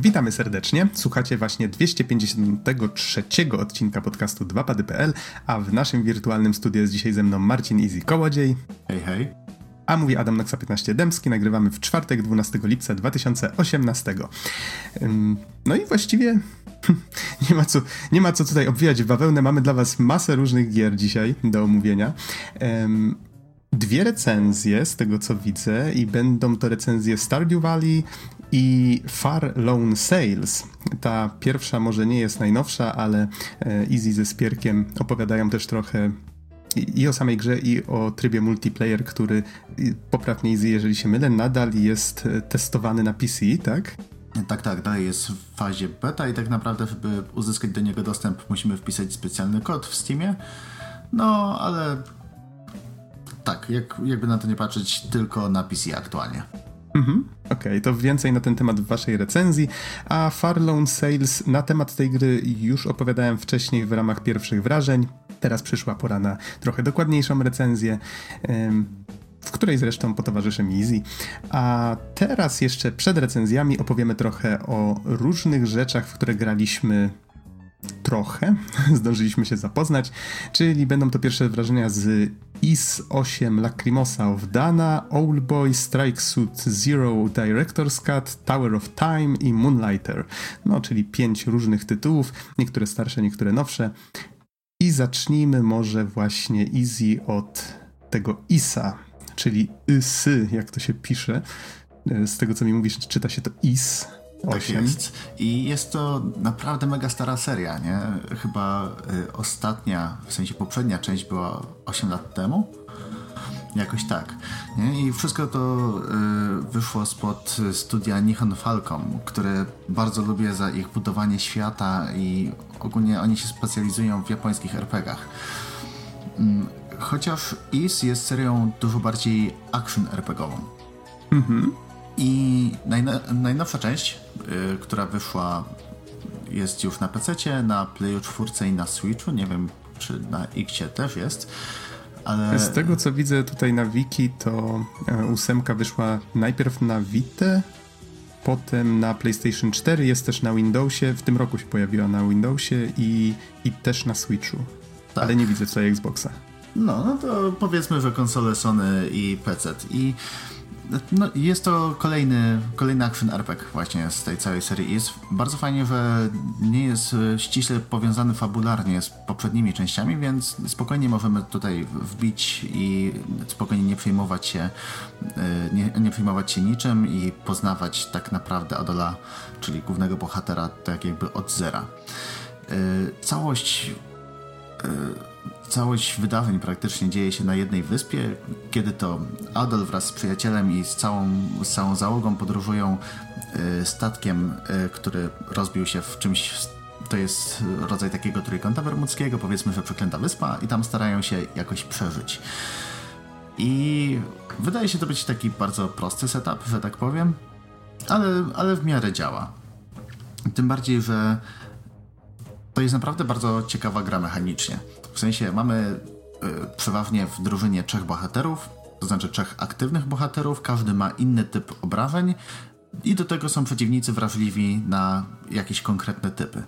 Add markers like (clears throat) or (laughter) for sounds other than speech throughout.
Witamy serdecznie. Słuchacie właśnie 253 odcinka podcastu 2pady.pl, a w naszym wirtualnym studiu jest dzisiaj ze mną Marcin Easy Kołodziej. Hej, hej. A mówi Adam Naksa 15 Dębski. Nagrywamy w czwartek 12 lipca 2018. No i właściwie (laughs) nie ma co, nie ma co tutaj obwijać w bawełnę. Mamy dla was masę różnych gier dzisiaj do omówienia dwie recenzje z tego co widzę i będą to recenzje Stardew Valley i Far Lone Sales. Ta pierwsza może nie jest najnowsza, ale Easy ze Spierkiem opowiadają też trochę i o samej grze, i o trybie multiplayer, który, poprawnie Easy, jeżeli się mylę, nadal jest e, testowany na PC, tak? Tak, tak, dalej jest w fazie beta i tak naprawdę, żeby uzyskać do niego dostęp, musimy wpisać specjalny kod w Steamie. No, ale tak, jak, jakby na to nie patrzeć, tylko na PC aktualnie. Mhm. Okej, okay, to więcej na ten temat w waszej recenzji. A Farlown Sales na temat tej gry już opowiadałem wcześniej w ramach pierwszych wrażeń. Teraz przyszła pora na trochę dokładniejszą recenzję. w której zresztą potowarzyszy mi Easy. A teraz jeszcze przed recenzjami opowiemy trochę o różnych rzeczach, w które graliśmy trochę, (laughs) zdążyliśmy się zapoznać, czyli będą to pierwsze wrażenia z IS 8 Lacrimosa of Dana, Boy, Strike Suit Zero Director's Cut, Tower of Time i Moonlighter. No, czyli pięć różnych tytułów, niektóre starsze, niektóre nowsze. I zacznijmy może właśnie easy od tego ISA, czyli ISY, jak to się pisze. Z tego co mi mówisz, czyta się to IS, 8. Tak jest. I jest to naprawdę mega stara seria, nie? Chyba y, ostatnia, w sensie poprzednia część była 8 lat temu. Jakoś tak. Nie? I wszystko to y, wyszło spod studia Nihon Falcom, które bardzo lubię za ich budowanie świata i ogólnie oni się specjalizują w japońskich RPGach. Mm, chociaż Is jest serią dużo bardziej action RPGową. Mhm. I najnowsza część, yy, która wyszła, jest już na PC, na Playu 4 i na Switchu. Nie wiem, czy na Xie też jest. Ale... Z tego co widzę tutaj na wiki, to e, ósemka wyszła najpierw na Vita, potem na PlayStation 4, jest też na Windowsie, w tym roku się pojawiła na Windowsie i, i też na Switchu. Tak. Ale nie widzę tutaj Xboxa. No, no to powiedzmy, że konsole Sony i PC. I no, jest to kolejny, kolejny action RPG właśnie z tej całej serii. Jest bardzo fajnie, że nie jest e, ściśle powiązany fabularnie z poprzednimi częściami, więc spokojnie możemy tutaj wbić i spokojnie nie przejmować się, e, nie, nie przejmować się niczym i poznawać tak naprawdę Adola, czyli głównego bohatera, tak jakby od zera. E, całość Całość wydarzeń praktycznie dzieje się na jednej wyspie, kiedy to Adol wraz z przyjacielem i z całą, z całą załogą podróżują y, statkiem, y, który rozbił się w czymś to jest rodzaj takiego trójkąta bermudzkiego, powiedzmy, że przeklęta wyspa i tam starają się jakoś przeżyć. I wydaje się to być taki bardzo prosty setup, że tak powiem, ale, ale w miarę działa. Tym bardziej, że to jest naprawdę bardzo ciekawa gra mechanicznie. W sensie mamy y, przeważnie w drużynie trzech bohaterów, to znaczy trzech aktywnych bohaterów, każdy ma inny typ obrażeń i do tego są przeciwnicy wrażliwi na jakieś konkretne typy.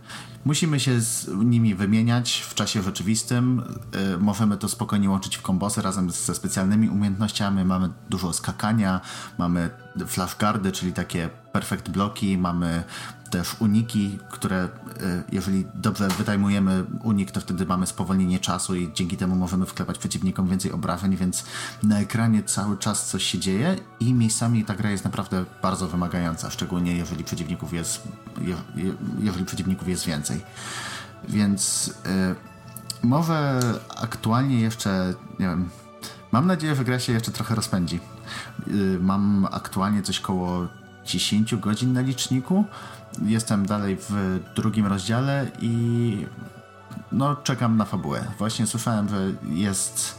Musimy się z nimi wymieniać w czasie rzeczywistym. Yy, możemy to spokojnie łączyć w kombosy razem ze specjalnymi umiejętnościami. Mamy dużo skakania, mamy flashguardy, czyli takie perfect bloki, mamy też uniki, które e, jeżeli dobrze wytajmujemy unik, to wtedy mamy spowolnienie czasu i dzięki temu możemy wklepać przeciwnikom więcej obrażeń, więc na ekranie cały czas coś się dzieje i miejscami ta gra jest naprawdę bardzo wymagająca, szczególnie jeżeli przeciwników jest, jeżeli przeciwników jest więcej. Więc yy, może aktualnie jeszcze, nie wiem, mam nadzieję, że gra się jeszcze trochę rozpędzi. Yy, mam aktualnie coś koło 10 godzin na liczniku. Jestem dalej w drugim rozdziale i no czekam na fabułę. Właśnie słyszałem, że jest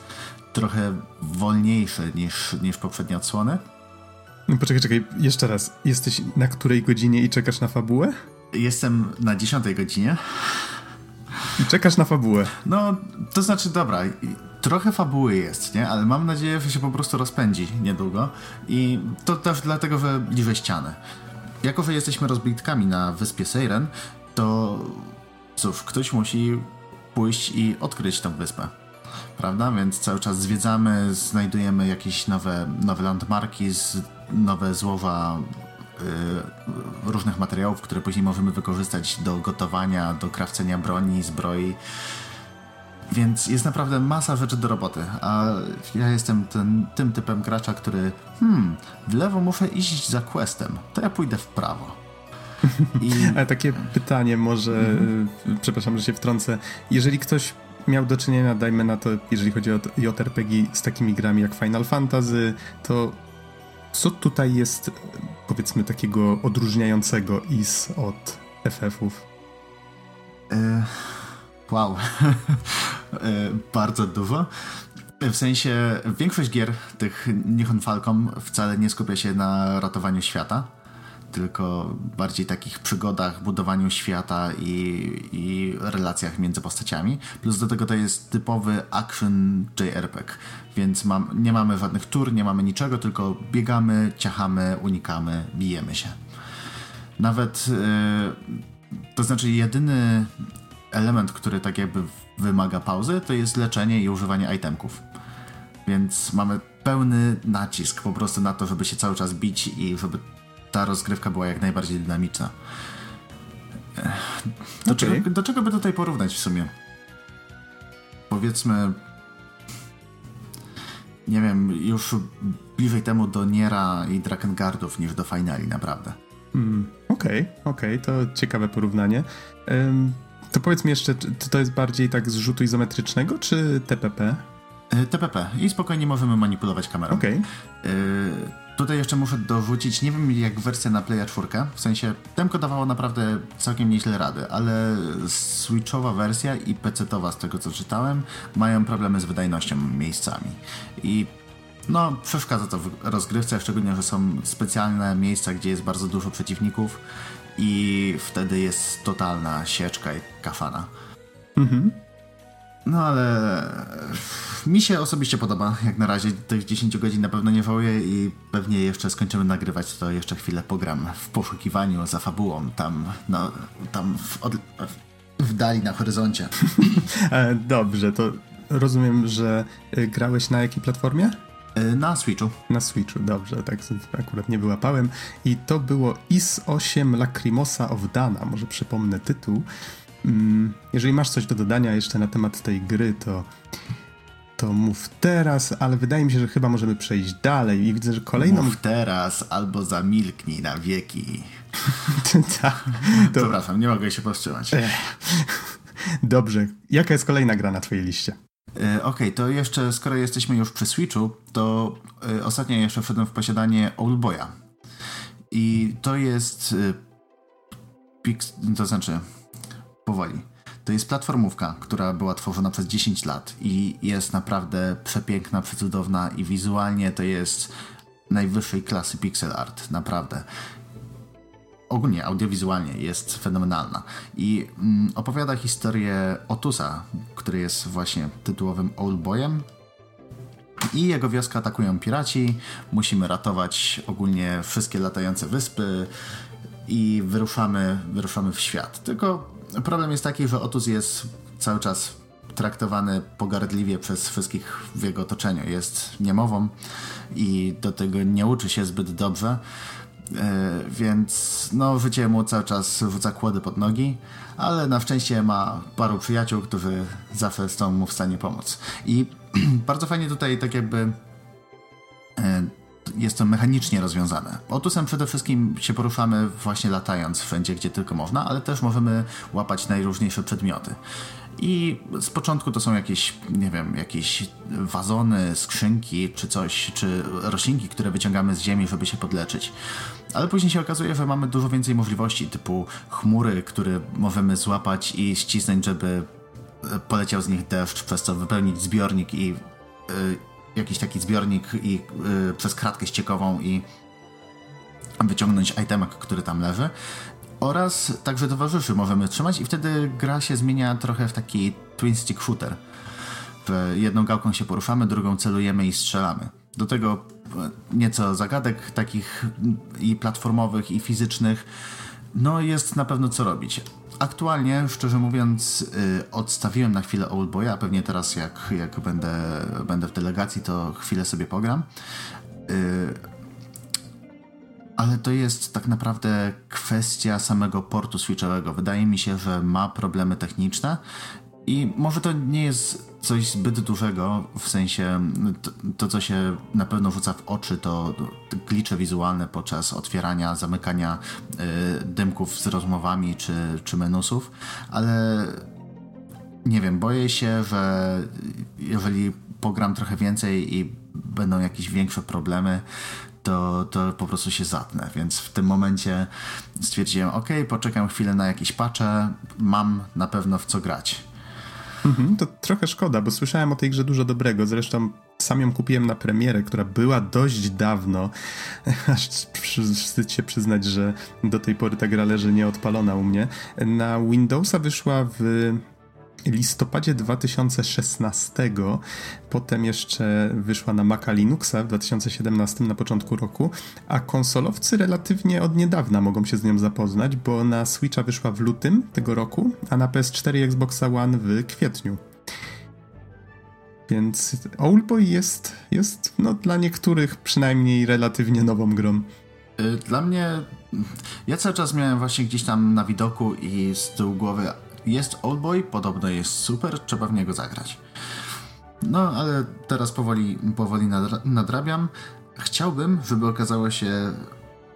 trochę wolniejszy niż, niż poprzednie odsłony. No poczekaj, czekaj, jeszcze raz. Jesteś na której godzinie i czekasz na fabułę? Jestem na dziesiątej godzinie. I czekasz na fabułę. No, to znaczy, dobra, trochę fabuły jest, nie? Ale mam nadzieję, że się po prostu rozpędzi niedługo. I to też dlatego, że liże ściany. Jako, że jesteśmy rozbitkami na wyspie Seiren, to cóż, ktoś musi pójść i odkryć tę wyspę. Prawda? Więc cały czas zwiedzamy, znajdujemy jakieś nowe, nowe landmarki, nowe złoża y, różnych materiałów, które później możemy wykorzystać do gotowania, do krawcenia broni, zbroi. Więc jest naprawdę masa rzeczy do roboty, a ja jestem ten, tym typem gracza, który hmm, w lewo muszę iść za questem, to ja pójdę w prawo. (laughs) I... Ale takie pytanie może, mhm. przepraszam, że się wtrącę. Jeżeli ktoś miał do czynienia, dajmy na to, jeżeli chodzi o JRPG, z takimi grami jak Final Fantasy, to co tutaj jest, powiedzmy, takiego odróżniającego IS od FF-ów? E, wow. (laughs) e, bardzo dużo. W sensie większość gier tych Nihon Falcom wcale nie skupia się na ratowaniu świata tylko bardziej takich przygodach, budowaniu świata i, i relacjach między postaciami. Plus do tego to jest typowy action JRPG, więc mam, nie mamy żadnych tur, nie mamy niczego, tylko biegamy, ciachamy, unikamy, bijemy się. Nawet, yy, to znaczy jedyny element, który tak jakby wymaga pauzy, to jest leczenie i używanie itemków. Więc mamy pełny nacisk po prostu na to, żeby się cały czas bić i żeby ta rozgrywka była jak najbardziej dynamiczna. Do, okay. czego, do czego by tutaj porównać w sumie? Powiedzmy, nie wiem, już bliżej temu do Niera i Drakengardów niż do Finali, naprawdę. Mm, okej, okay, okej, okay, to ciekawe porównanie. Um, to powiedz mi jeszcze, czy to jest bardziej tak z rzutu izometrycznego, czy TPP? E, TPP i spokojnie możemy manipulować kamerą. Okej. Okay. E, Tutaj jeszcze muszę dorzucić, nie wiem jak wersja na Playa 4, w sensie temko dawało naprawdę całkiem nieźle rady, ale Switchowa wersja i PC-towa z tego co czytałem mają problemy z wydajnością miejscami. I no, przeszkadza to w rozgrywce, szczególnie, że są specjalne miejsca, gdzie jest bardzo dużo przeciwników i wtedy jest totalna sieczka i kafana. Mhm. No ale mi się osobiście podoba. Jak na razie tych 10 godzin na pewno nie wołuję i pewnie jeszcze skończymy nagrywać, to jeszcze chwilę pogram w poszukiwaniu za fabułą tam, no, tam w, od, w dali na horyzoncie. (laughs) E, dobrze, to rozumiem, że e, grałeś na jakiej platformie? E, na Switchu. Na Switchu, dobrze, tak akurat nie wyłapałem. I to było IS 8 Lacrimosa of Dana, może przypomnę tytuł. Mm, jeżeli masz coś do dodania jeszcze na temat tej gry, to, to mów teraz, ale wydaje mi się, że chyba możemy przejść dalej i widzę, że kolejną... Mów teraz albo zamilknij na wieki. (laughs) tak. To... Przepraszam, nie mogę się powstrzymać. Dobrze. Jaka jest kolejna gra na twojej liście? E, Okej, okay, to jeszcze, skoro jesteśmy już przy Switchu, to e, ostatnio jeszcze wszedłem w posiadanie Oldboya. I to jest... E, to znaczy powoli. To jest platformówka, która była tworzona przez 10 lat i jest naprawdę przepiękna, przecudowna i wizualnie to jest najwyższej klasy pixel art, naprawdę. Ogólnie audiowizualnie jest fenomenalna i mm, opowiada historię Otusa, który jest właśnie tytułowym Oldboyem, i jego wioskę atakują piraci. Musimy ratować ogólnie wszystkie latające wyspy i wyruszamy, wyruszamy w świat. Tylko problem jest taki, że Otus jest cały czas traktowany pogardliwie przez wszystkich w jego otoczeniu. Jest niemową i do tego nie uczy się zbyt dobrze, więc no, życie mu cały czas rzuca kłody pod nogi, ale na szczęście ma paru przyjaciół, którzy zawsze są mu w stanie pomóc. I (clears throat) bardzo fajnie tutaj tak jakby e, jest to mechanicznie rozwiązane. Otusem przede wszystkim się poruszamy właśnie latając wszędzie, gdzie tylko można, ale też możemy łapać najróżniejsze przedmioty. I z początku to są jakieś, nie wiem, jakieś wazony, skrzynki czy coś, czy roślinki, które wyciągamy z ziemi, żeby się podleczyć. Ale później się okazuje, że mamy dużo więcej możliwości, typu chmury, które możemy złapać i ścisnąć, żeby poleciał z nich deszcz, przez co wypełnić zbiornik i y, jakiś taki zbiornik i yy, przez kratkę ściekową i wyciągnąć itemek, który tam leży. Oraz także towarzyszy możemy trzymać i wtedy gra się zmienia trochę w taki twin stick shooter. Jedną gałką się poruszamy, drugą celujemy i strzelamy. Do tego nieco zagadek takich i platformowych, i fizycznych. No jest na pewno co robić. Aktualnie, szczerze mówiąc, y, odstawiłem na chwilę Oldboya, pewnie teraz jak, jak będę, będę w delegacji, to chwilę sobie pogram. Y, ale to jest tak naprawdę kwestia samego portu switchowego. Wydaje mi się, że ma problemy techniczne i może to nie jest coś zbyt dużego, w sensie to, to, co się na pewno rzuca w oczy, to glicze wizualne podczas otwierania, zamykania y, dymków z rozmowami czy, czy menusów, ale nie wiem, boję się, że jeżeli pogram trochę więcej i będą jakieś większe problemy, to, to po prostu się zatnę. Więc w tym momencie stwierdziłem, ok, poczekam chwilę na jakieś patche, mam na pewno w co grać. Mhm, to trochę szkoda, bo słyszałem o tej grze dużo dobrego. Zresztą sam ją kupiłem na premierę, która była dość dawno. (laughs) Aż wstyd się przyznać, że do tej pory ta gra leży nieodpalona u mnie. Na Windowsa wyszła w listopadzie 2016. Potem jeszcze wyszła na Maca Linuxa w 2017 na początku roku, a konsolowcy relatywnie od niedawna mogą się z nią zapoznać, bo na Switcha wyszła w lutym tego roku, a na PS4 i Xboxa One w kwietniu. Więc Oldboy jest, jest no, dla niektórych przynajmniej relatywnie nową grą. Y, dla mnie, ja cały czas miałem właśnie gdzieś tam na widoku i z tyłu głowy, jest Oldboy, podobno jest super, trzeba w niego zagrać. No, ale teraz powoli, powoli nadra nadrabiam. Chciałbym, żeby okazało się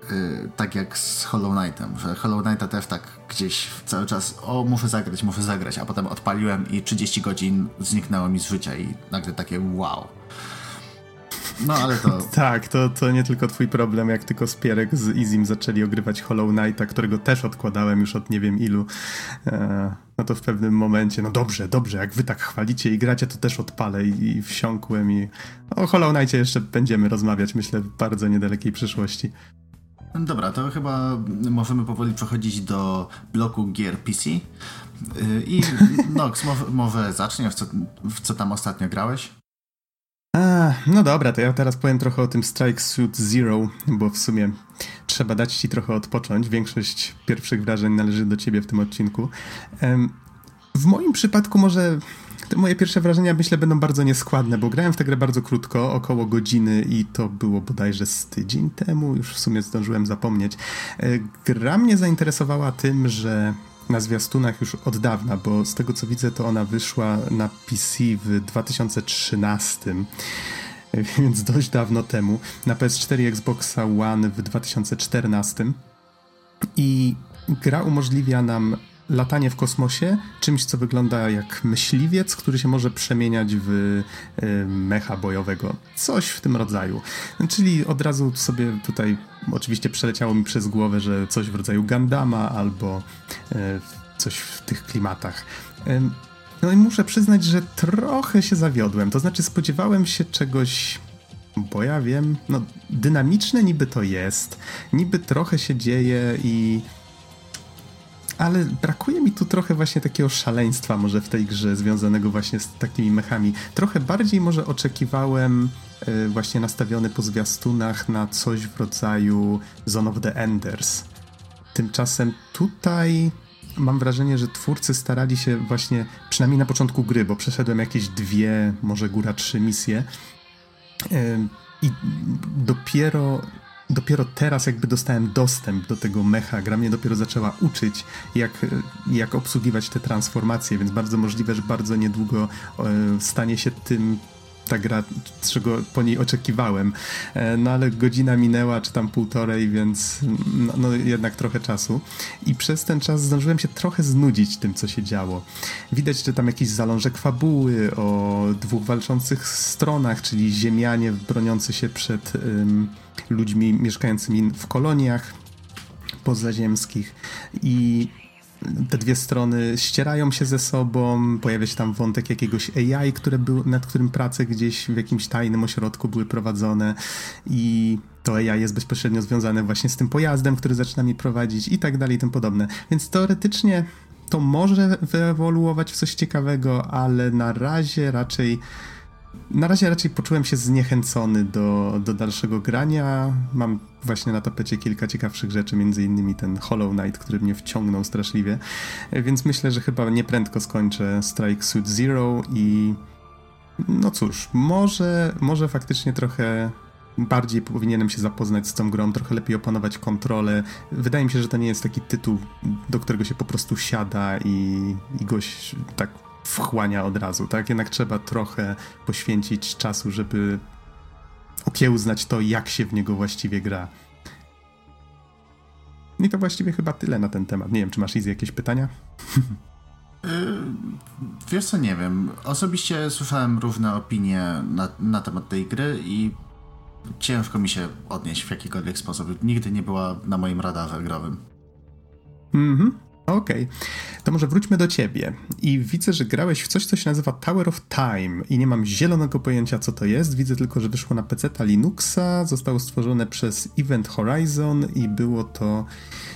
yy, tak jak z Hollow Knightem, że Hollow Knighta też tak gdzieś cały czas o, muszę zagrać, muszę zagrać, a potem odpaliłem i 30 godzin zniknęło mi z życia i nagle takie wow. No ale to. (laughs) tak, to, to nie tylko twój problem, jak tylko Spierek z Izim zaczęli ogrywać Hollow Knighta, którego też odkładałem już od nie wiem ilu. E, no to w pewnym momencie, no dobrze, dobrze, jak wy tak chwalicie i gracie, to też odpalę i, i wsiąkłem i o Hollow Knightie jeszcze będziemy rozmawiać, myślę, w bardzo niedalekiej przyszłości. Dobra, to chyba możemy powoli przechodzić do bloku gier PC. Y, I Nox, może, może zacznie, w co, w co tam ostatnio grałeś? A, no dobra, to ja teraz powiem trochę o tym Strike Suit Zero, bo w sumie trzeba dać ci trochę odpocząć. Większość pierwszych wrażeń należy do ciebie w tym odcinku. W moim przypadku może te moje pierwsze wrażenia myślę będą bardzo nieskładne, bo grałem w tę grę bardzo krótko, około godziny i to było bodajże z tydzień temu, już w sumie zdążyłem zapomnieć. E, gra mnie zainteresowała tym, że na zwiastunach już od dawna, bo z tego co widzę, to ona wyszła na PC w 2013 (laughs) więc dość dawno temu, na PS4 i Xboxa One w 2014 i gra umożliwia nam latanie w kosmosie czymś, co wygląda jak myśliwiec, który się może przemieniać w y, mecha bojowego. Coś w tym rodzaju. Czyli od razu sobie tutaj oczywiście przeleciało mi przez głowę, że coś w rodzaju Gandama albo y, coś w tych klimatach. No i muszę przyznać, że trochę się zawiodłem. To znaczy spodziewałem się czegoś bo ja wiem, no dynamiczne niby to jest, niby trochę się dzieje i ale brakuje mi tu trochę właśnie takiego szaleństwa może w tej grze związanego właśnie z takimi mechami. Trochę bardziej może oczekiwałem y, właśnie nastawiony po zwiastunach na coś w rodzaju Zone of the Enders. Tymczasem tutaj mam wrażenie, że twórcy starali się właśnie, przynajmniej na początku gry, bo przeszedłem jakieś dwie, może góra trzy misje y, i dopiero dopiero teraz jakby dostałem dostęp do tego mecha. Gra mnie dopiero zaczęła uczyć, jak, jak obsługiwać te transformacje, więc bardzo możliwe, że bardzo niedługo e, stanie się tym ta gra, czego po niej oczekiwałem. E, no ale godzina minęła, czy tam półtorej, więc no, no, jednak trochę czasu. I przez ten czas zdążyłem się trochę znudzić tym, co się działo. Widać, że tam jakiś zalążek fabuły o dwóch walczących stronach, czyli ziemianie broniący się przed ludźmi mieszkającymi w koloniach pozaziemskich i te dwie strony ścierają się ze sobą, pojawia się tam wątek jakiegoś AI, które był, nad którym prace gdzieś w jakimś tajnym ośrodku były prowadzone i to AI jest bezpośrednio związane właśnie z tym pojazdem, który zaczyna mi prowadzić i tak dalej i tym podobne. Więc teoretycznie to może wyewoluować w coś ciekawego, ale na razie raczej na razie raczej poczułem się zniechęcony do, do dalszego grania. Mam właśnie na tapecie kilka ciekawszych rzeczy, między innymi ten Hollow Knight, który mnie wciągnął straszliwie. Więc myślę, że chyba nieprędko skończę Strike Suit Zero i no cóż, może, może faktycznie trochę bardziej powinienem się zapoznać z tą grą, trochę lepiej opanować kontrolę. Wydaje mi się, że to nie jest taki tytuł, do którego się po prostu siada i, i goś tak wchłania od razu, tak? Jednak trzeba trochę poświęcić czasu, żeby okiełznać to, jak się w niego właściwie gra. I to właściwie chyba tyle na ten temat. Nie wiem, czy masz Izzy jakieś pytania? (laughs) Yy, wiesz co, nie wiem. Osobiście słyszałem różne opinie na, na temat tej gry i ciężko mi się odnieść w jakikolwiek sposób. Nigdy nie była na moim radarze growym. Mhm. Okej, okay. to może wróćmy do ciebie. I widzę, że grałeś w coś, co się nazywa Tower of Time i nie mam zielonego pojęcia, co to jest. Widzę tylko, że wyszło na PC Linuxa, zostało stworzone przez Event Horizon i było to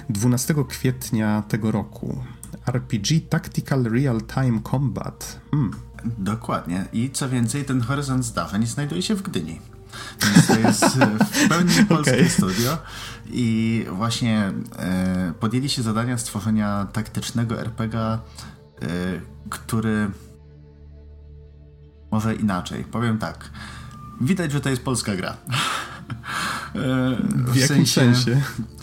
12 kwietnia tego roku. RPG Tactical Real Time Combat. Hmm. Dokładnie. I co więcej, ten Horizon zdarzeń znajduje się w Gdyni. Więc to jest w pełni (laughs) polskie okay. studio. I właśnie e, podjęli się zadania stworzenia taktycznego RPG, e, który może inaczej. Powiem tak. Widać, że to jest polska gra. E, w, w jakim sensie, sensie?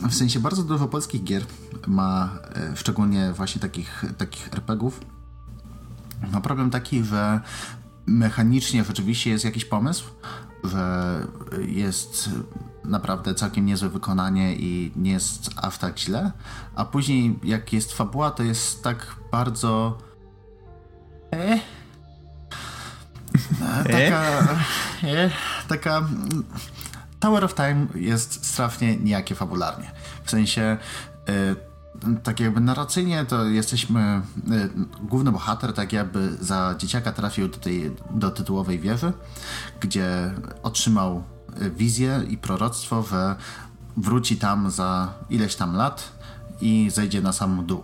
W sensie bardzo dużo polskich gier ma, e, szczególnie właśnie takich, takich RPGów. Ma problem taki, że mechanicznie rzeczywiście jest jakiś pomysł, że jest naprawdę całkiem niezłe wykonanie i nie jest aż tak źle, a później jak jest fabuła, to jest tak bardzo e? taka e? taka Tower of Time jest strasznie nijakie fabularnie. W sensie e, tak jakby narracyjnie to jesteśmy, y, główny bohater tak jakby za dzieciaka trafił do, tej, do tytułowej wieży, gdzie otrzymał y, wizję i proroctwo, że wróci tam za ileś tam lat i zejdzie na sam dół.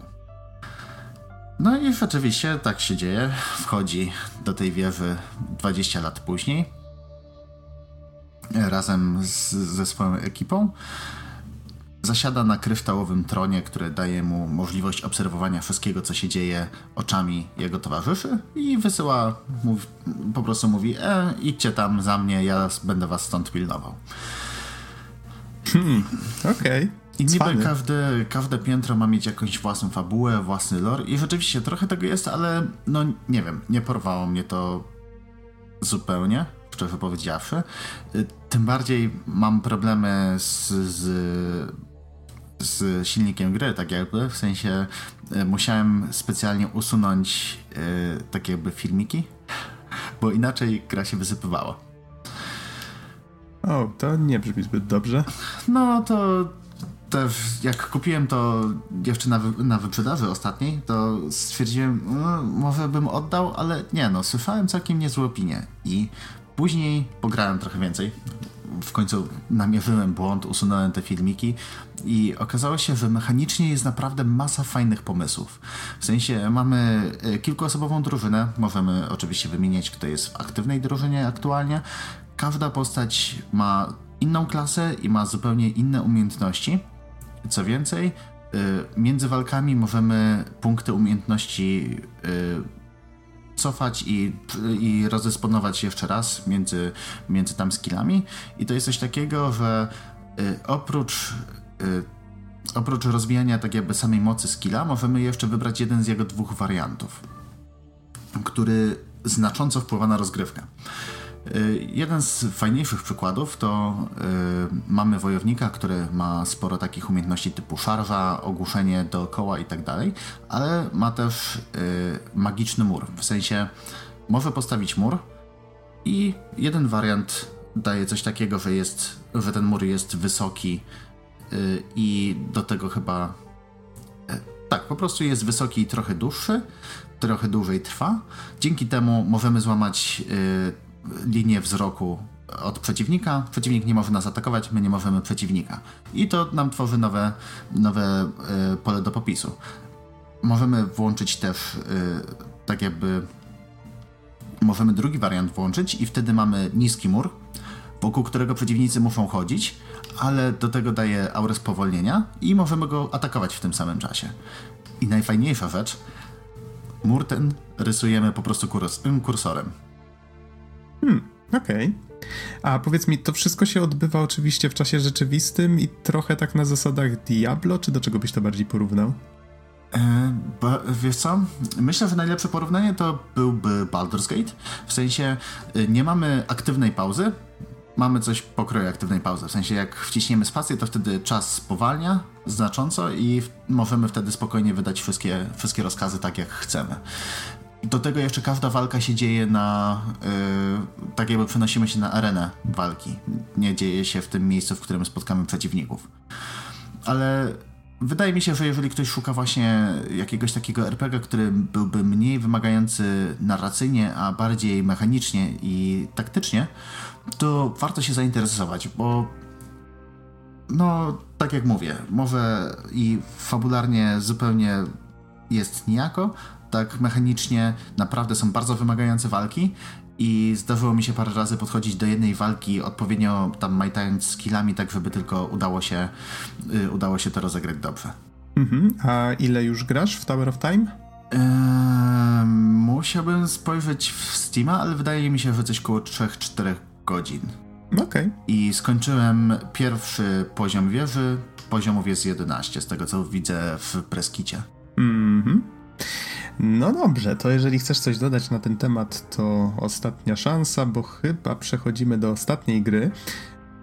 No i rzeczywiście tak się dzieje. Wchodzi do tej wieży 20 lat później razem z, ze swoją ekipą Zasiada na kryształowym tronie, który daje mu możliwość obserwowania wszystkiego, co się dzieje oczami jego towarzyszy i wysyła, mów, po prostu mówi, e, idźcie tam za mnie, ja będę was stąd pilnował. Hmm, okej. Okay. I niby każde, każde piętro ma mieć jakąś własną fabułę, własny lore i rzeczywiście trochę tego jest, ale no nie wiem, nie porwało mnie to zupełnie, szczerze powiedziawszy. Tym bardziej mam problemy z, z z silnikiem gry, tak jakby, w sensie e, musiałem specjalnie usunąć e, takie jakby filmiki, bo inaczej gra się wysypywała. O, to nie brzmi zbyt dobrze. No to jak kupiłem to jeszcze na, wy, na wyprzedaży ostatniej, to stwierdziłem, no, może bym oddał, ale nie no, słyszałem całkiem niezłe opinie i później pograłem trochę więcej. W końcu namierzyłem błąd, usunąłem te filmiki, i okazało się, że mechanicznie jest naprawdę masa fajnych pomysłów. W sensie mamy e, kilkuosobową drużynę, możemy oczywiście wymieniać, kto jest w aktywnej drużynie aktualnie. Każda postać ma inną klasę i ma zupełnie inne umiejętności. Co więcej, e, między walkami możemy punkty umiejętności e, cofać i, i rozdysponować jeszcze raz między, między tam skillami. I to jest coś takiego, że oprócz Y, oprócz rozwijania tak jakby samej mocy skilla, możemy jeszcze wybrać jeden z jego dwóch wariantów, który znacząco wpływa na rozgrywkę. Y, jeden z fajniejszych przykładów to yy, mamy wojownika, który ma sporo takich umiejętności typu szarża, ogłuszenie dookoła i tak ale ma też yy, magiczny mur. W sensie może postawić mur i jeden wariant daje coś takiego, że, jest, że ten mur jest wysoki Y, i do tego chyba e, tak, po prostu jest wysoki i trochę dłuższy, trochę dłużej trwa. Dzięki temu możemy złamać y, linię wzroku od przeciwnika. Przeciwnik nie może nas atakować, my nie możemy przeciwnika. I to nam tworzy nowe, nowe y, pole do popisu. Możemy włączyć też tak jakby możemy drugi wariant włączyć i wtedy mamy niski mur, wokół którego przeciwnicy muszą chodzić, ale do tego daje aurę spowolnienia i możemy go atakować w tym samym czasie. I najfajniejsza rzecz, mur ten rysujemy po prostu kurs kursorem. Hmm, okej. Okay. A powiedz mi, to wszystko się odbywa oczywiście w czasie rzeczywistym i trochę tak na zasadach Diablo, czy do czego byś to bardziej porównał? E, ba, wiesz co? Myślę, że najlepsze porównanie to byłby Baldur's Gate. W sensie y, nie mamy aktywnej pauzy, mamy coś pokroju aktywnej pauzy. W sensie jak wciśniemy spację, to wtedy czas spowalnia znacząco i możemy wtedy spokojnie wydać wszystkie, wszystkie rozkazy tak, jak chcemy. Do tego jeszcze każda walka się dzieje na. Yy, tak jakby przenosimy się na arenę walki. Nie dzieje się w tym miejscu, w którym spotkamy przeciwników. Ale wydaje mi się, że jeżeli ktoś szuka właśnie jakiegoś takiego RPG, który byłby mniej wymagający narracyjnie, a bardziej mechanicznie i taktycznie, to warto się zainteresować, bo no, tak jak mówię, może i fabularnie zupełnie jest nijako, tak mechanicznie naprawdę są bardzo wymagające walki i zdarzyło mi się parę razy podchodzić do jednej walki odpowiednio tam majtając skillami, tak żeby tylko udało się, y, udało się to rozegrać dobrze. Mhm. A ile już grasz w Tower of Time? Eee, musiałbym spojrzeć w Steama, ale wydaje mi się, że coś koło 3-4 godzin. Okej. Okay. I skończyłem pierwszy poziom wieży. Poziomów jest 11, z tego co widzę w preskicie. Mhm. No dobrze, to jeżeli chcesz coś dodać na ten temat, to ostatnia szansa, bo chyba przechodzimy do ostatniej gry,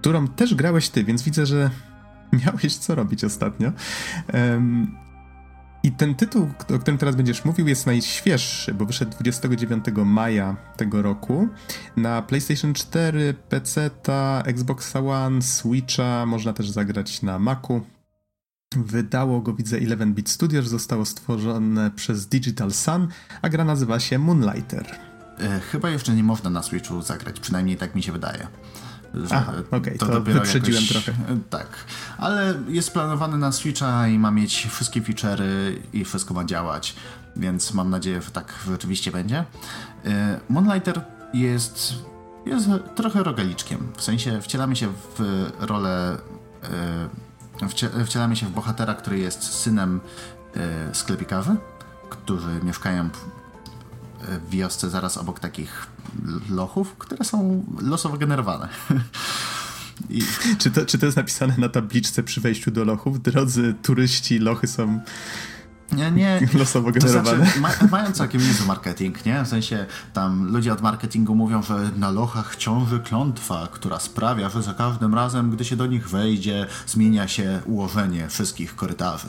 którą też grałeś ty, więc widzę, że (laughs) miałeś co robić ostatnio. Um, i ten tytuł, o którym teraz będziesz mówił, jest najświeższy, bo wyszedł 29 maja tego roku na PlayStation 4, PC, Xbox One, Switcha, można też zagrać na Macu. Wydało go, widzę, 11-bit Studios, zostało stworzone przez Digital Sun, a gra nazywa się Moonlighter. E, chyba jeszcze nie można na Switchu zagrać, przynajmniej tak mi się wydaje. Aha, okej, okay, to, to wyprzedziłem jakoś, trochę. E, tak, ale jest planowany na Switcha i ma mieć wszystkie feature'y i wszystko ma działać, więc mam nadzieję, że tak rzeczywiście będzie. E, Moonlighter jest, jest trochę rogaliczkiem, w sensie wcielamy się w rolę wcielamy się w bohatera, który jest synem e, sklepikarzy, którzy mieszkają w wiosce zaraz obok takich lochów, które są losowo generowane. (laughs) I... Czy, to, czy to jest napisane na tabliczce przy wejściu do lochów? Drodzy turyści, lochy są nie, nie. (laughs) Losowo generowane. To znaczy, ma, mają całkiem niezły marketing, nie? W sensie tam ludzie od marketingu mówią, że na lochach ciąży klątwa, która sprawia, że za każdym razem, gdy się do nich wejdzie, zmienia się ułożenie wszystkich korytarzy.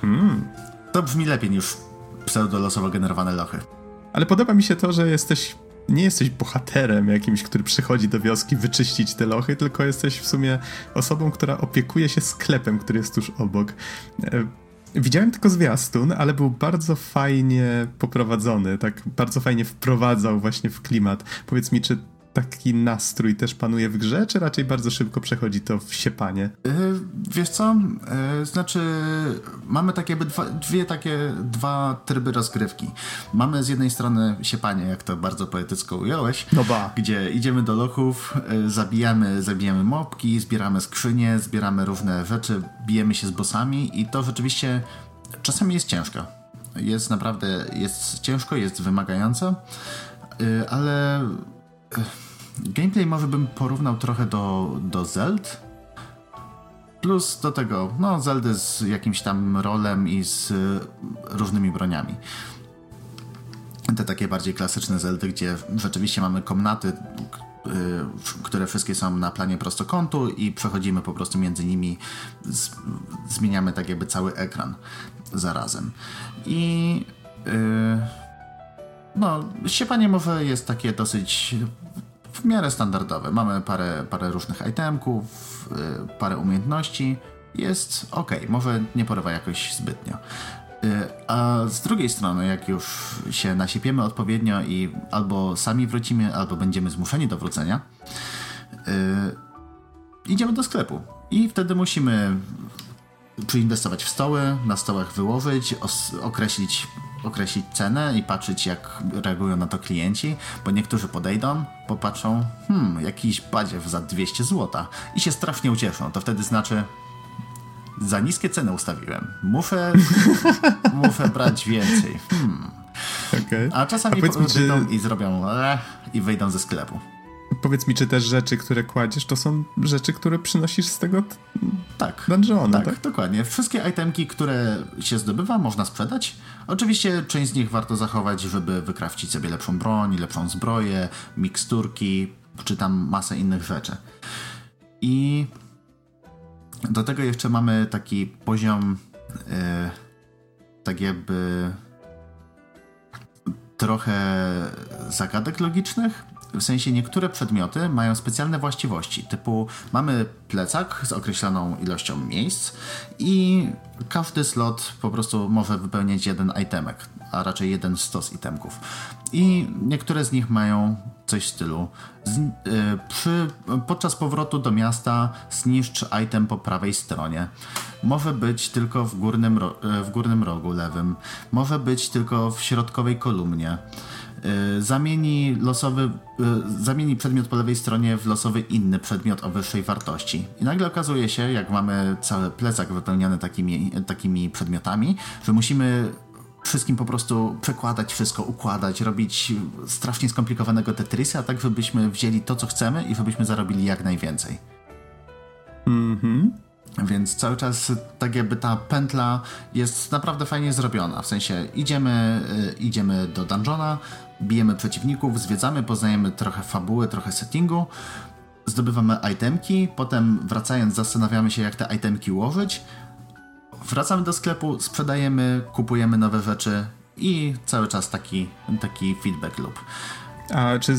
Hmm. To brzmi lepiej niż pseudolosowo generowane lochy. Ale podoba mi się to, że jesteś nie jesteś bohaterem jakimś, który przychodzi do wioski wyczyścić te lochy, tylko jesteś w sumie osobą, która opiekuje się sklepem, który jest tuż obok. Widziałem tylko zwiastun, ale był bardzo fajnie poprowadzony, tak bardzo fajnie wprowadzał właśnie w klimat. Powiedz mi, czy taki nastrój też panuje w grze, czy raczej bardzo szybko przechodzi to w siepanie? Yy, wiesz co, yy, znaczy mamy takie dwa, dwie takie dwa tryby rozgrywki. Mamy z jednej strony siepanie, jak to bardzo poetycko ująłeś, no ba. gdzie idziemy do lochów, yy, zabijamy, zabijamy mopki, zbieramy skrzynie, zbieramy różne rzeczy, bijemy się z bossami i to rzeczywiście czasami jest ciężko. Jest naprawdę, jest ciężko, jest wymagające, ale Gameplay może bym porównał trochę do, do Zeld. Plus do tego, no, Zeldy z jakimś tam rolem i z y, różnymi broniami. Te takie bardziej klasyczne Zeldy, gdzie rzeczywiście mamy komnaty, y, które wszystkie są na planie prostokątu i przechodzimy po prostu między nimi, z, zmieniamy tak jakby cały ekran zarazem. I yy, no, siepanie może jest takie dosyć w miarę standardowe. Mamy parę, parę różnych itemków, y, parę umiejętności. Jest ok, może nie porywa jakoś zbytnio. Y, a z drugiej strony, jak już się nasiepiemy odpowiednio i albo sami wrócimy, albo będziemy zmuszeni do wrócenia, y, idziemy do sklepu. I wtedy musimy przyinwestować w stoły, na stołach wyłożyć, określić, określić cenę i patrzeć, jak reagują na to klienci, bo niektórzy podejdą, popatrzą, hmm, jakiś badziew za 200 zł i się strasznie ucieszą. To wtedy znaczy, za niskie ceny ustawiłem. Muszę, (laughs) muszę brać więcej. Hmm. Okay. A czasami A mi, czy... i zrobią eh, i wyjdą ze sklepu. Powiedz mi, czy te rzeczy, które kładziesz, to są rzeczy, które przynosisz z tego tak, dungeona, tak, tak? dokładnie. Wszystkie itemki, które się zdobywa, można sprzedać. Oczywiście część z nich warto zachować, żeby wykrawcić sobie lepszą broń, lepszą zbroję, miksturki, czy tam masę innych rzeczy. I do tego jeszcze mamy taki poziom yy, tak jakby trochę zagadek logicznych. W sensie niektóre przedmioty mają specjalne właściwości, typu mamy plecak z określoną ilością miejsc i każdy slot po prostu może wypełniać jeden itemek, a raczej jeden stos itemków. I niektóre z nich mają coś w stylu z, yy, przy, podczas powrotu do miasta zniszcz item po prawej stronie. Może być tylko w górnym, yy, w górnym rogu lewym. Może być tylko w środkowej kolumnie. Yy, zamieni losowy, zamieni przedmiot po lewej stronie w losowy inny przedmiot o wyższej wartości. I nagle okazuje się, jak mamy cały plecak wypełniony takimi, takimi przedmiotami, że musimy wszystkim po prostu przekładać wszystko, układać, robić strasznie skomplikowanego Tetrisa, tak żebyśmy wzięli to, co chcemy i żebyśmy zarobili jak najwięcej. Mhm. Więc cały czas tak jakby ta pętla jest naprawdę fajnie zrobiona. W sensie idziemy, y, idziemy do dungeona, bijemy przeciwników, zwiedzamy, poznajemy trochę fabuły, trochę settingu, zdobywamy itemki, potem wracając zastanawiamy się jak te itemki ułożyć, wracamy do sklepu, sprzedajemy, kupujemy nowe rzeczy i cały czas taki, taki feedback loop. A czy y,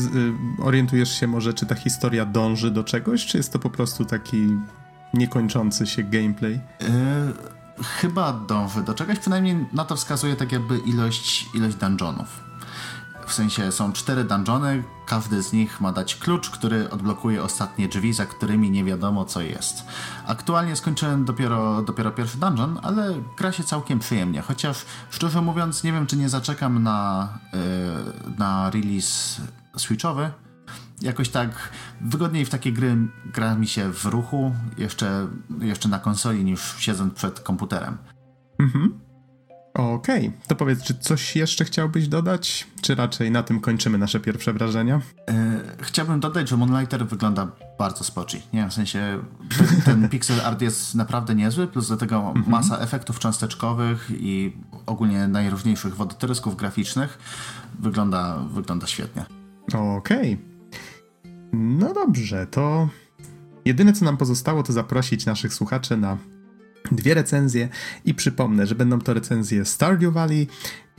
orientujesz się może, czy ta historia dąży do czegoś, czy jest to po prostu taki niekończący się gameplay? Yy, chyba dąży do czegoś, przynajmniej na to wskazuje tak jakby ilość, ilość dungeonów. W sensie są cztery dungeony, każdy z nich ma dać klucz, który odblokuje ostatnie drzwi, za którymi nie wiadomo co jest. Aktualnie skończyłem dopiero, dopiero pierwszy dungeon, ale gra się całkiem przyjemnie, chociaż szczerze mówiąc nie wiem czy nie zaczekam na, yy, na release switchowy, jakoś tak wygodniej w takie gry gra mi się w ruchu, jeszcze, jeszcze na konsoli niż siedząc przed komputerem. Mhm. Okej, okay. to powiedz, czy coś jeszcze chciałbyś dodać? Czy raczej na tym kończymy nasze pierwsze wrażenia? E, chciałbym dodać, że Moonlighter wygląda bardzo spoczy. Nie, w sensie ten, ten (laughs) pixel art jest naprawdę niezły, plus do tego mhm. masa efektów cząsteczkowych i ogólnie najróżniejszych wodotrysków graficznych. Wygląda, wygląda świetnie. Okej. Okay. No dobrze, to jedyne co nam pozostało to zaprosić naszych słuchaczy na dwie recenzje i przypomnę, że będą to recenzje Stardew Valley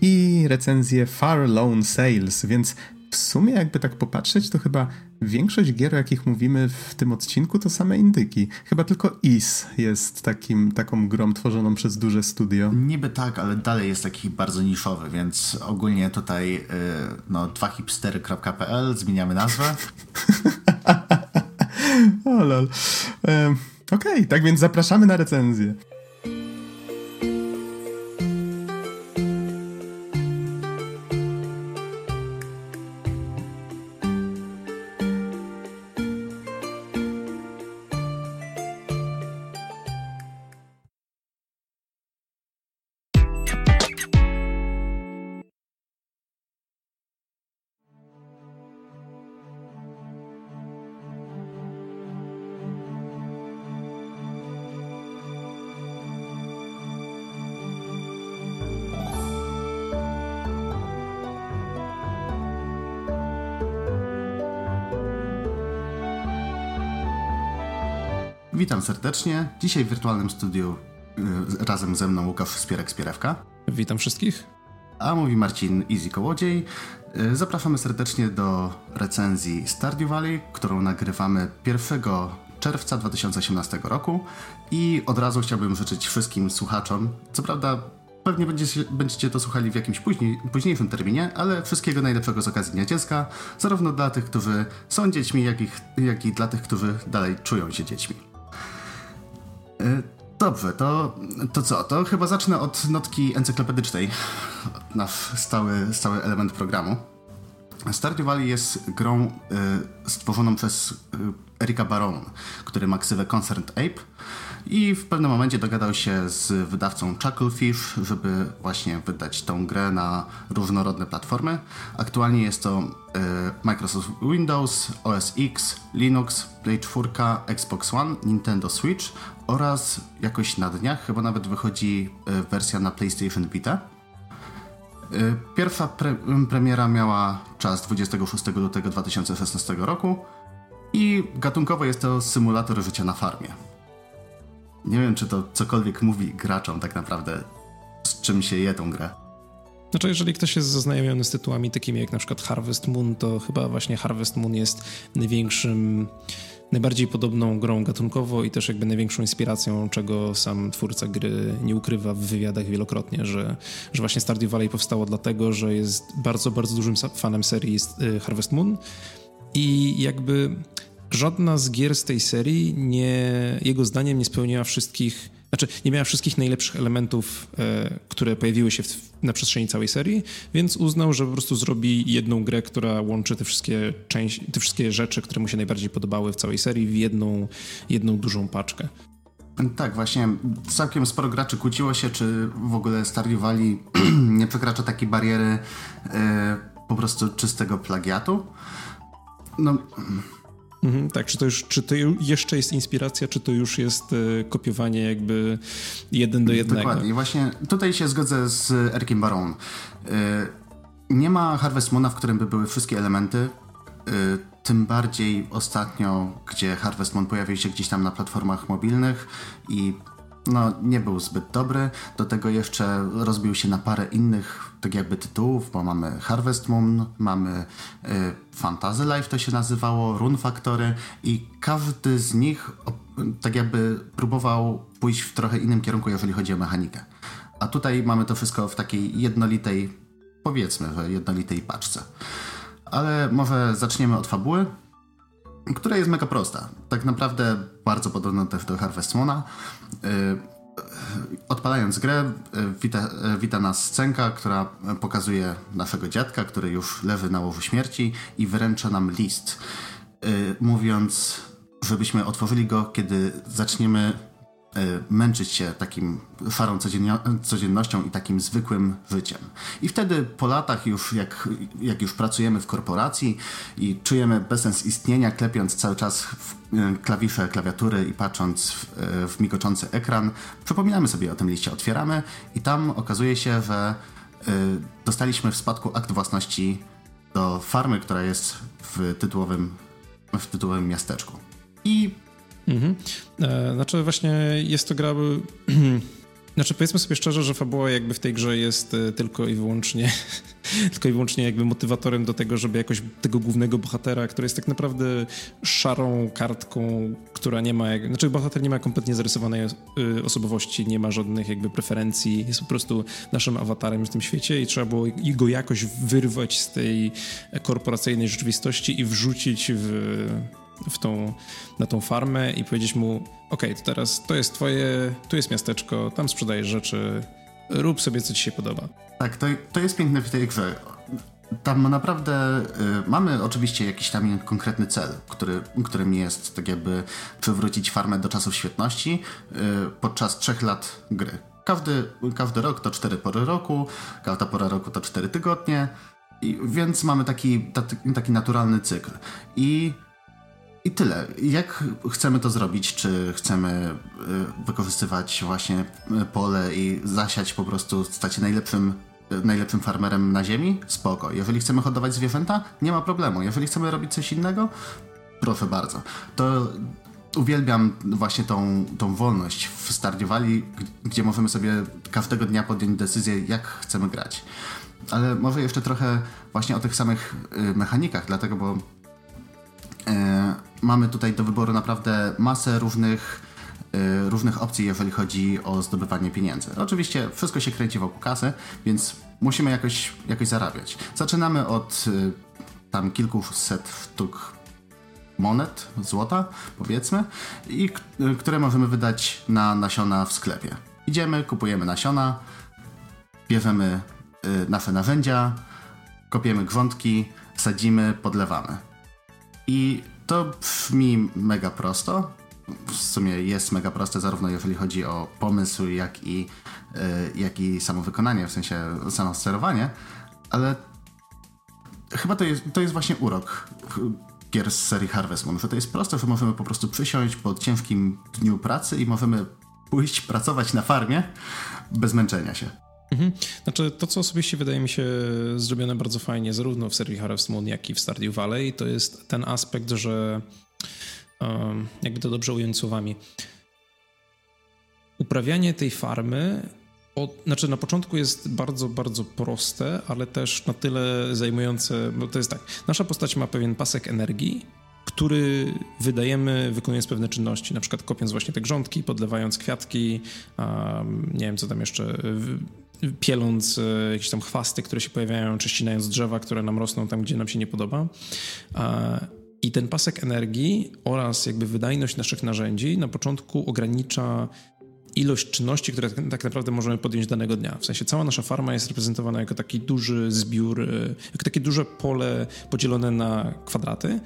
i recenzje Far Lone Sales, więc w sumie jakby tak popatrzeć, to chyba większość gier, o jakich mówimy w tym odcinku, to same indyki. Chyba tylko Is jest takim, taką grą tworzoną przez duże studio. Niby tak, ale dalej jest taki bardzo niszowy, więc ogólnie tutaj yy, no dwahipstery.pl zmieniamy nazwę. (laughs) o lol. Okej, okay, tak więc zapraszamy na recenzję. Witam serdecznie. Dzisiaj w wirtualnym studiu y, razem ze mną Łukasz Spierek-Spierewka. Witam wszystkich. A mówi Marcin Easy Kołodziej. Y, zapraszamy serdecznie do recenzji Stardew Valley, którą nagrywamy 1 czerwca 2018 roku i od razu chciałbym życzyć wszystkim słuchaczom, co prawda pewnie będziecie, będziecie to słuchali w jakimś później, późniejszym terminie, ale wszystkiego najlepszego z okazji Dnia Dziecka, zarówno dla tych, którzy są dziećmi, jak, ich, jak i dla tych, którzy dalej czują się dziećmi. E, Dobrze, to, to co? To chyba zacznę od notki encyklopedycznej, nasz stały, stały element programu. Stardew Valley jest grą y, stworzoną przez y, Erika Baron, który ma ksywę Concert Ape i w pewnym momencie dogadał się z wydawcą Chucklefish, żeby właśnie wydać tą grę na różnorodne platformy. Aktualnie jest to y, Microsoft Windows, OS X, Linux, Play 4, Xbox One, Nintendo Switch oraz jakoś na dniach chyba nawet wychodzi y, wersja na PlayStation Vita. Y, pierwsza pre premiera miała czas 26 lutego 2016 roku i gatunkowo jest to symulator życia na farmie. Nie wiem, czy to cokolwiek mówi graczom tak naprawdę, z czym się je tą grę. Znaczy, jeżeli ktoś jest zaznajomiony z tytułami takimi jak na przykład Harvest Moon, to chyba właśnie Harvest Moon jest największym, najbardziej podobną grą gatunkowo i też jakby największą inspiracją, czego sam twórca gry nie ukrywa w wywiadach wielokrotnie, że, że właśnie Stardew Valley powstało dlatego, że jest bardzo, bardzo dużym fanem serii y, Harvest Moon i jakby żadna z gier z tej serii nie, jego zdaniem nie spełniała wszystkich, znaczy nie miała wszystkich najlepszych elementów, e, które pojawiły się w, na przestrzeni całej serii, więc uznał, że po prostu zrobi jedną grę, która łączy te wszystkie, części, te wszystkie rzeczy, które mu się najbardziej podobały w całej serii w jedną, jedną dużą paczkę. Tak, właśnie całkiem sporo graczy kłóciło się, czy w ogóle Stardew (clears throat) nie przekracza takiej bariery e, po prostu czystego plagiatu. No... Mhm, tak, czy to, już, czy to jeszcze jest inspiracja, czy to już jest e, kopiowanie jakby jeden do jednego? Dokładnie, właśnie tutaj się zgodzę z Erkiem Baron. E, nie ma Harvest Moona, w którym by były wszystkie elementy, e, tym bardziej ostatnio, gdzie Harvest Moon pojawił się gdzieś tam na platformach mobilnych i no, nie był zbyt dobry. Do tego jeszcze rozbił się na parę innych tak jakby tytułów, bo mamy Harvest Moon, mamy y, Fantasy Life to się nazywało, Rune Factory i każdy z nich tak jakby próbował pójść w trochę innym kierunku, jeżeli chodzi o mechanikę. A tutaj mamy to wszystko w takiej jednolitej, powiedzmy, że jednolitej paczce. Ale może zaczniemy od fabuły która jest mega prosta. Tak naprawdę bardzo podobna też do Harvest Moona. Y, odpalając grę, y, wita, y, wita nas scenka, która pokazuje naszego dziadka, który już leży na łożu śmierci i wręcza nam list, mówiąc, żebyśmy otworzyli go, kiedy zaczniemy męczyć się takim szarą codziennością i takim zwykłym życiem. I wtedy po latach już, jak, jak już pracujemy w korporacji i czujemy bezsens istnienia, klepiąc cały czas e, klawisze klawiatury i patrząc w, e, w migoczący ekran, przypominamy sobie o tym liście, otwieramy i tam okazuje się, że dostaliśmy w spadku akt własności do farmy, która jest w tytułowym, w tytułowym miasteczku. I Mhm. E, znaczy właśnie jest to gra... (clears throat) Znaczy powiedzmy sobie szczerze, że fabuła jakby w tej grze jest e, tylko i wyłącznie (laughs) tylko i wyłącznie jakby motywatorem do tego, żeby jakoś tego głównego bohatera, który jest tak naprawdę szarą kartką, która nie ma, znaczy bohater nie ma kompletnie zarysowanej e, osobowości, nie ma żadnych jakby preferencji, jest po prostu naszym awatarem w tym świecie i trzeba było go jakoś wyrwać z tej korporacyjnej rzeczywistości i wrzucić w w tą, na tą farmę i powiedzieć mu, ok, to teraz to jest twoje, tu jest miasteczko, tam sprzedajesz rzeczy, rób sobie, co ci się podoba. Tak, to, to jest piękne w tej grze. Tam naprawdę y, mamy oczywiście jakiś tam konkretny cel, który, którym jest tak jakby przywrócić farmę do czasów świetności y, podczas trzech lat gry. Każdy, każdy rok to cztery pory roku, każda pora roku to cztery tygodnie, i, więc mamy taki, taki, taki naturalny cykl. I i tyle. Jak chcemy to zrobić? Czy chcemy y, wykorzystywać właśnie y, pole i zasiać po prostu, stać się najlepszym, y, najlepszym farmerem na ziemi? Spoko. Jeżeli chcemy hodować zwierzęta, nie ma problemu. Jeżeli chcemy robić coś innego, proszę bardzo. To uwielbiam właśnie tą, tą wolność w Stardew gdzie możemy sobie każdego dnia podjąć decyzję, jak chcemy grać. Ale może jeszcze trochę właśnie o tych samych mechanikach, dlatego, bo mamy tutaj do wyboru naprawdę masę różnych, y, różnych opcji, jeżeli chodzi o zdobywanie pieniędzy. Oczywiście wszystko się kręci wokół kasy, więc musimy jakoś, jakoś zarabiać. Zaczynamy od y, tam kilkuset sztuk monet, złota, powiedzmy, i które możemy wydać na nasiona w sklepie. Idziemy, kupujemy nasiona, bierzemy nasze narzędzia, kopiemy grządki, sadzimy, podlewamy. I to brzmi mega prosto. W sumie jest mega proste, zarówno jeżeli chodzi o pomysł, jak i, y, jak i samo wykonanie, w sensie samo sterowanie, ale chyba to jest, to jest właśnie urok gier z serii Harvest Moon, że to jest proste, że możemy po prostu przysiąść po ciężkim dniu pracy i możemy pójść pracować na farmie bez męczenia się. Mhm. Znaczy, to co osobiście wydaje mi się zrobione bardzo fajnie, zarówno w serii Harvest Moon, jak i w Stardew Valley, to jest ten aspekt, że um, jakby to dobrze ująć słowami, uprawianie tej farmy od, znaczy na początku jest bardzo, bardzo proste, ale też na tyle zajmujące, bo to jest tak, nasza postać ma pewien pasek energii, który wydajemy wykonując pewne czynności, na przykład kopiąc właśnie te grządki, podlewając kwiatki, um, nie wiem co tam jeszcze, pieląc e, jakieś tam chwasty, które się pojawiają, czy ścinając drzewa, które nam rosną tam, gdzie nam się nie podoba. I ten pasek energii oraz jakby wydajność naszych narzędzi na początku ogranicza ilość czynności, które tak naprawdę możemy podjąć danego dnia. W sensie cała nasza farma jest reprezentowana jako taki duży zbiór, e, jako takie duże pole podzielone na kwadraty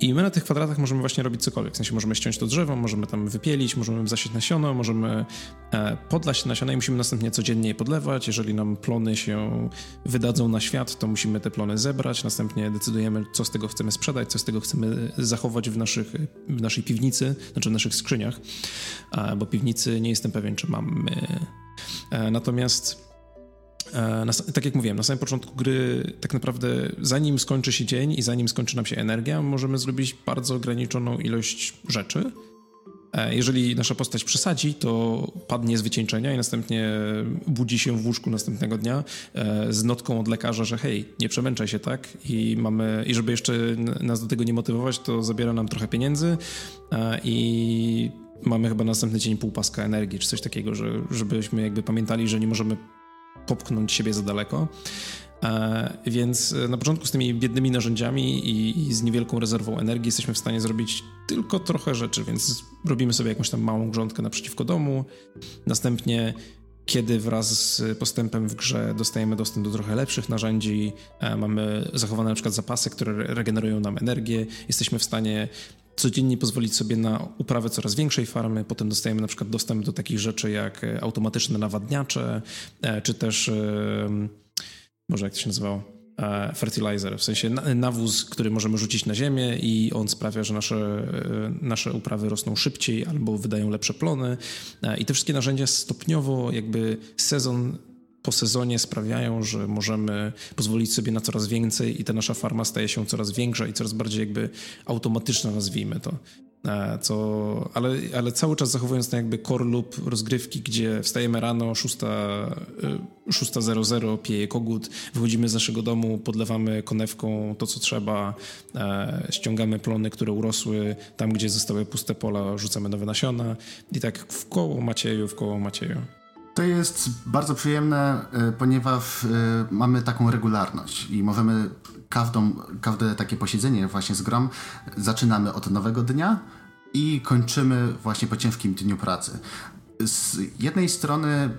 i my na tych kwadratach możemy właśnie robić cokolwiek. W sensie możemy ściąć to drzewo, możemy tam wypielić, możemy zasieć nasiono, możemy e, podlać nasiona i musimy następnie codziennie je podlewać. Jeżeli nam plony się wydadzą na świat, to musimy te plony zebrać. Następnie decydujemy, co z tego chcemy sprzedać, co z tego chcemy zachować w, naszych, w naszej piwnicy, znaczy w naszych skrzyniach, bo piwnicy nie jestem pewien, czy mamy. E, natomiast E, na, tak jak mówiłem, na samym początku gry, tak naprawdę, zanim skończy się dzień i zanim skończy nam się energia, możemy zrobić bardzo ograniczoną ilość rzeczy. E, jeżeli nasza postać przesadzi, to padnie z wycieńczenia i następnie budzi się w łóżku następnego dnia e, z notką od lekarza, że hej, nie przemęczaj się, tak? I mamy, i żeby jeszcze nas do tego nie motywować, to zabiera nam trochę pieniędzy i mamy chyba następny dzień pół paska energii, czy coś takiego, że, żebyśmy jakby pamiętali, że nie możemy popchnąć siebie za daleko. E, więc e, na początku z tymi biednymi narzędziami i, i, z niewielką rezerwą energii jesteśmy w stanie zrobić tylko trochę rzeczy, więc robimy sobie jakąś tam małą grządkę naprzeciwko domu. Następnie, kiedy wraz z postępem w grze dostajemy dostęp do trochę lepszych narzędzi, e, mamy zachowane na przykład zapasy, które regenerują nam energię, jesteśmy w stanie codziennie pozwolić sobie na uprawę coraz większej farmy. Potem dostajemy na przykład dostęp do takich rzeczy jak e, automatyczne nawadniacze, e, czy też, może jak to się nazywało? E, fertilizer, w sensie nawóz, który możemy rzucić na ziemię i on sprawia, że nasze, nasze uprawy rosną szybciej albo wydają lepsze plony. I te wszystkie narzędzia stopniowo jakby sezon po sezonie sprawiają, że możemy pozwolić sobie na coraz więcej i ta nasza farma staje się coraz większa i coraz bardziej jakby automatyczna, nazwijmy to. E, co, ale, ale cały czas zachowując ten jakby core loop rozgrywki, gdzie wstajemy rano, 6.00, e, pieje kogut, wychodzimy z naszego domu, podlewamy konewką to, co trzeba, e, ściągamy plony, które urosły, tam, gdzie zostały puste pola, rzucamy nowe nasiona i tak w koło Macieju, w koło Macieju. To jest bardzo przyjemne, y, ponieważ y, mamy taką regularność i możemy każdą, każde takie posiedzenie właśnie z grom zaczynamy od nowego dnia i kończymy właśnie po ciężkim dniu pracy. Z jednej strony y,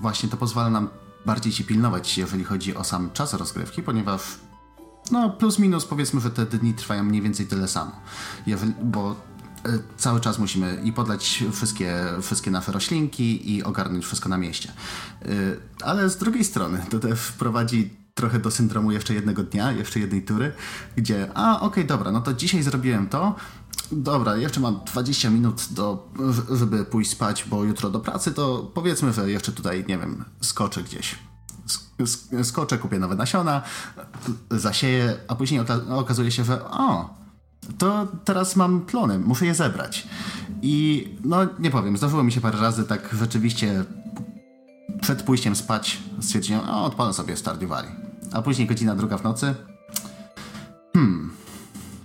właśnie to pozwala nam bardziej się pilnować, jeżeli chodzi o sam czas rozgrywki, ponieważ no plus minus powiedzmy, że te dni trwają mniej więcej tyle samo. bo E, cały czas musimy i podlać wszystkie, wszystkie nasze roślinki i ogarnąć wszystko na mieście. E, ale z drugiej strony to też prowadzi trochę do syndromu jeszcze jednego dnia, jeszcze jednej tury, gdzie a okej, okay, dobra, no to dzisiaj zrobiłem to, dobra, jeszcze mam 20 minut, do, żeby pójść spać, bo jutro do pracy, to powiedzmy, że jeszcze tutaj, nie wiem, skoczę gdzieś. Skoczę, kupię nowe nasiona, zasieję, a później okazuje się, że o, to teraz mam plony, muszę je zebrać. I no nie powiem, zdarzyło mi się parę razy tak rzeczywiście przed pójściem spać stwierdziłem, o odpalę sobie Stardew. A później godzina druga w nocy. Hmm,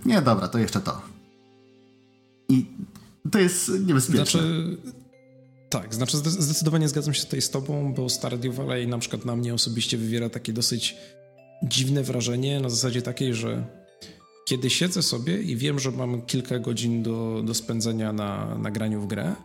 nie dobra, to jeszcze to. I to jest niebezpieczne. Znaczy, tak, znaczy zdecydowanie zgadzam się tutaj z tobą, bo Stardew Valley na przykład na mnie osobiście wywiera takie dosyć dziwne wrażenie na zasadzie takiej, że kiedy siedzę sobie i wiem, że mam kilka godzin do, do spędzenia na, na graniu w grę,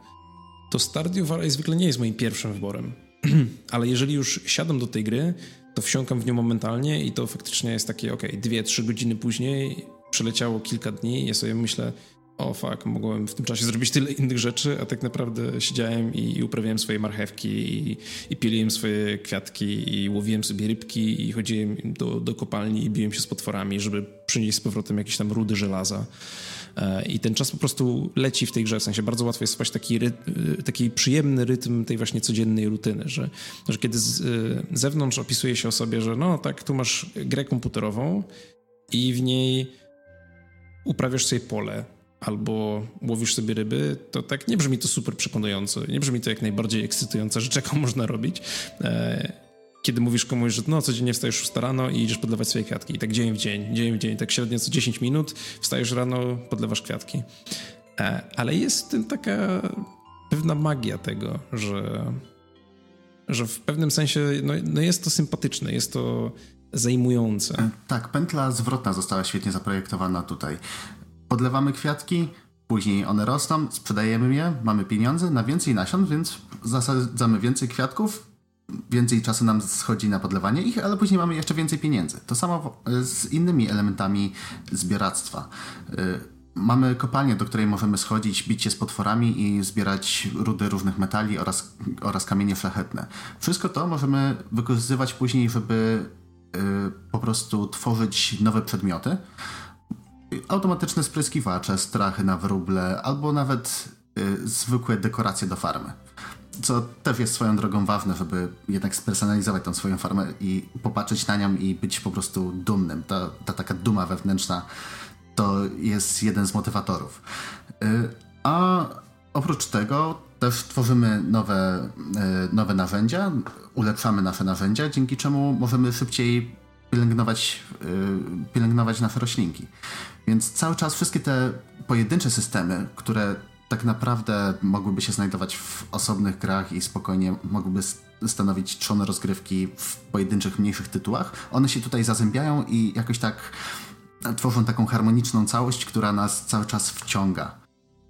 to Stardew Valley zwykle nie jest moim pierwszym wyborem. (clears throat) Ale jeżeli już siadam do tej gry, to wsiąkam w nią momentalnie i to faktycznie jest takie, ok, dwie, trzy godziny później przeleciało kilka dni ja sobie myślę, o fuck, mogłem w tym czasie zrobić tyle innych rzeczy, a tak naprawdę siedziałem i, i uprawiałem swoje marchewki i, i piliłem swoje kwiatki i łowiłem sobie rybki i chodziłem do, do kopalni i biłem się z potworami, żeby przynieść z powrotem jakieś tam rudy żelaza. E, I ten czas po prostu leci w tej grze. W sensie bardzo łatwo jest spać taki, e, taki przyjemny rytm tej właśnie codziennej rutyny, że, że kiedy z, e, zewnątrz opisuje się o sobie, że no tak, tu masz grę komputerową i w niej uprawiasz sobie pole, albo łowisz sobie ryby, to tak nie brzmi to super przekonująco, nie brzmi to jak najbardziej ekscytująca rzecz, (laughs) jaką można robić. E, kiedy mówisz komuś, że no, codziennie wstajesz 6 rano i idziesz podlewać swoje kwiatki. I tak dzień w dzień, dzień w dzień, tak średnio co 10 minut wstajesz rano, podlewasz kwiatki. E, ale jest w tym taka pewna magia tego, że, że w pewnym sensie no, no jest to sympatyczne, jest to zajmujące. Tak, pętla zwrotna została świetnie zaprojektowana tutaj. Podlewamy kwiatki, później one rosną, sprzedajemy je, mamy pieniądze na więcej nasion, więc zasadzamy więcej kwiatków, więcej czasu nam schodzi na podlewanie ich, ale później mamy jeszcze więcej pieniędzy. To samo z innymi elementami zbieractwa. Y, mamy kopalnię, do której możemy schodzić, bić się z potworami i zbierać rudy różnych metali oraz, oraz kamienie szlachetne. Wszystko to możemy wykorzystywać później, żeby y, po prostu tworzyć nowe przedmioty. Automatyczne spryskiwacze, strachy na wróble, albo nawet y, zwykłe dekoracje do farmy co też jest swoją drogą ważne, żeby jednak spersonalizować tą swoją farmę i popatrzeć na nią i być po prostu dumnym. Ta, ta taka duma wewnętrzna to jest jeden z motywatorów. Y, a oprócz tego też tworzymy nowe, y, nowe narzędzia, ulepszamy nasze narzędzia, dzięki czemu możemy szybciej pielęgnować, y, pielęgnować nasze roślinki. Więc cały czas wszystkie te pojedyncze systemy, które tak naprawdę mogłyby się znajdować w osobnych grach i spokojnie mogłyby stanowić trzone rozgrywki w pojedynczych, mniejszych tytułach. One się tutaj zazębiają i jakoś tak tworzą taką harmoniczną całość, która nas cały czas wciąga.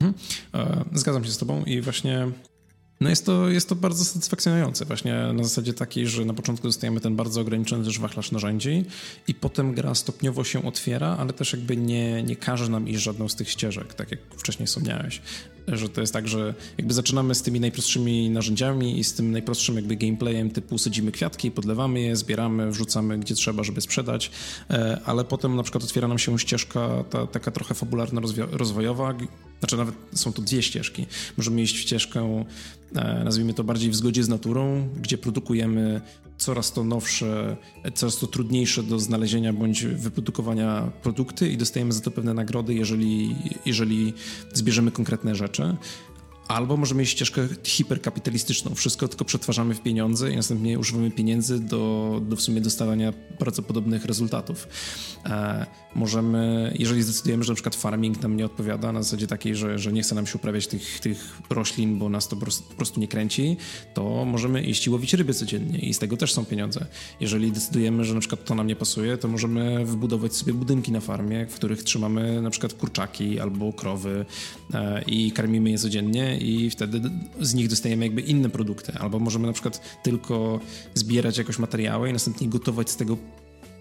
Mhm. E, zgadzam się z Tobą i właśnie no jest to, jest to bardzo satysfakcjonujące, właśnie na zasadzie takiej, że na początku dostajemy ten bardzo ograniczony wachlarz narzędzi i potem gra stopniowo się otwiera, ale też jakby nie, nie każe nam iść żadną z tych ścieżek, tak jak wcześniej wspomniałeś. Że to jest tak, że jakby zaczynamy z tymi najprostszymi narzędziami i z tym najprostszym jakby gameplayem typu sadzimy kwiatki, podlewamy je, zbieramy, wrzucamy gdzie trzeba, żeby sprzedać, e, ale potem na przykład otwiera nam się ścieżka ta, taka trochę fabularno-rozwojowa, znaczy nawet są to dwie ścieżki. Możemy iść w ścieżkę, nazwijmy to bardziej w zgodzie z naturą, gdzie produkujemy coraz to nowsze, coraz to trudniejsze do znalezienia bądź wyprodukowania produkty i dostajemy za to pewne nagrody, jeżeli, jeżeli zbierzemy konkretne rzeczy. Albo możemy mieć ścieżkę hiperkapitalistyczną. Wszystko tylko przetwarzamy w pieniądze i następnie używamy pieniędzy do, do w sumie dostawania bardzo podobnych rezultatów. E, możemy, jeżeli zdecydujemy, że na przykład farming nam nie odpowiada na zasadzie takiej, że, że nie chce nam się uprawiać tych, tych roślin, bo nas to po prostu nie kręci, to możemy iść i łowić ryby codziennie i z tego też są pieniądze. Jeżeli decydujemy, że na przykład to nam nie pasuje, to możemy wybudować sobie budynki na farmie, w których trzymamy na przykład kurczaki albo krowy e, i karmimy je codziennie i wtedy z nich dostajemy jakby inne produkty. Albo możemy na przykład tylko zbierać jakoś materiały i następnie gotować z tego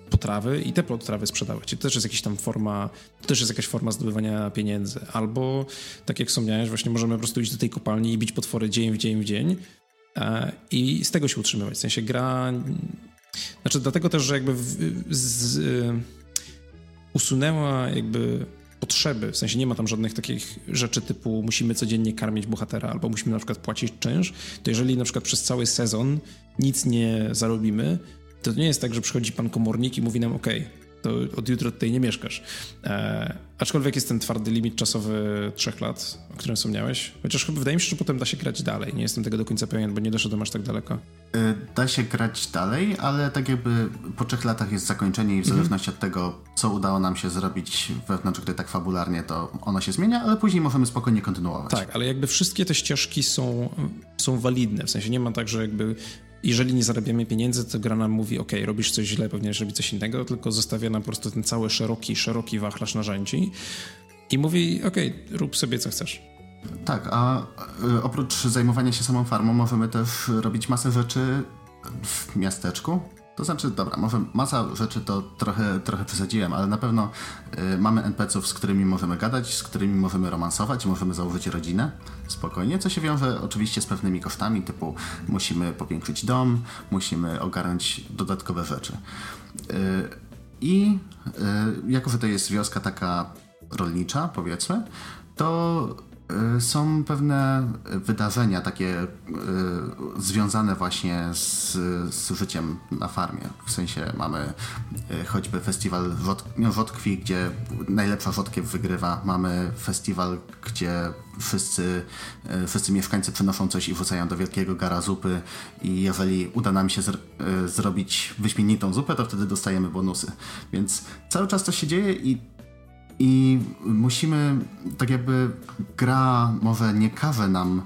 potrawy i te potrawy sprzedawać. I to też jest jakaś tam forma, to też jest jakaś forma zdobywania pieniędzy. Albo, tak jak wspomniałeś, właśnie możemy po prostu iść do tej kopalni i bić potwory dzień w dzień w dzień e, i z tego się utrzymywać. W sensie gra... Znaczy dlatego też, że jakby w, z, usunęła jakby potrzeby, w sensie nie ma tam żadnych takich rzeczy typu musimy codziennie karmić bohatera albo musimy na przykład płacić czynsz, to jeżeli na przykład przez cały sezon nic nie zarobimy, to nie jest tak, że przychodzi pan komornik i mówi nam, ok, to od jutra tutaj nie mieszkasz. E, aczkolwiek jest ten twardy limit czasowy trzech lat, o którym wspomniałeś. Chociaż chyba wydaje mi się, że potem da się grać dalej. Nie jestem tego do końca pewien, bo nie doszedłem aż tak daleko. E, da się grać dalej, ale tak jakby po trzech latach jest zakończenie i w mhm. zależności od tego, co udało nam się zrobić wewnątrz gry tak fabularnie, to ono się zmienia, ale później możemy spokojnie kontynuować. Tak, ale jakby wszystkie te ścieżki są, są walidne. W sensie nie ma tak, że jakby jeżeli nie zarabiamy pieniędzy, to gra nam mówi, ok, robisz coś źle, powinieneś robić coś innego, tylko zostawia nam po prostu ten cały szeroki, szeroki wachlarz narzędzi i mówi, ok, rób sobie co chcesz. Tak, a y, oprócz zajmowania się samą farmą możemy też robić masę rzeczy w miasteczku, to znaczy, dobra, może masa rzeczy to trochę, trochę przesadziłem, ale na pewno y, mamy NPC-ów, z którymi możemy gadać, z którymi możemy romansować, możemy założyć rodzinę spokojnie, co się wiąże oczywiście z pewnymi kosztami, typu musimy powiększyć dom, musimy ogarnąć dodatkowe rzeczy. Y, I y, jako, że to jest wioska taka rolnicza, powiedzmy, to Y, są pewne wydarzenia takie y, związane właśnie z, z życiem na farmie. W sensie mamy y, choćby festiwal rzodkwi, gdzie najlepsza rzodkiew wygrywa. Mamy festiwal, gdzie wszyscy, wszyscy mieszkańcy przynoszą coś i wrzucają do wielkiego gara zupy i jeżeli uda nam się zr zrobić wyśmienitą zupę, to wtedy dostajemy bonusy. Więc cały czas to się dzieje i i musimy, tak jakby gra może nie każe nam,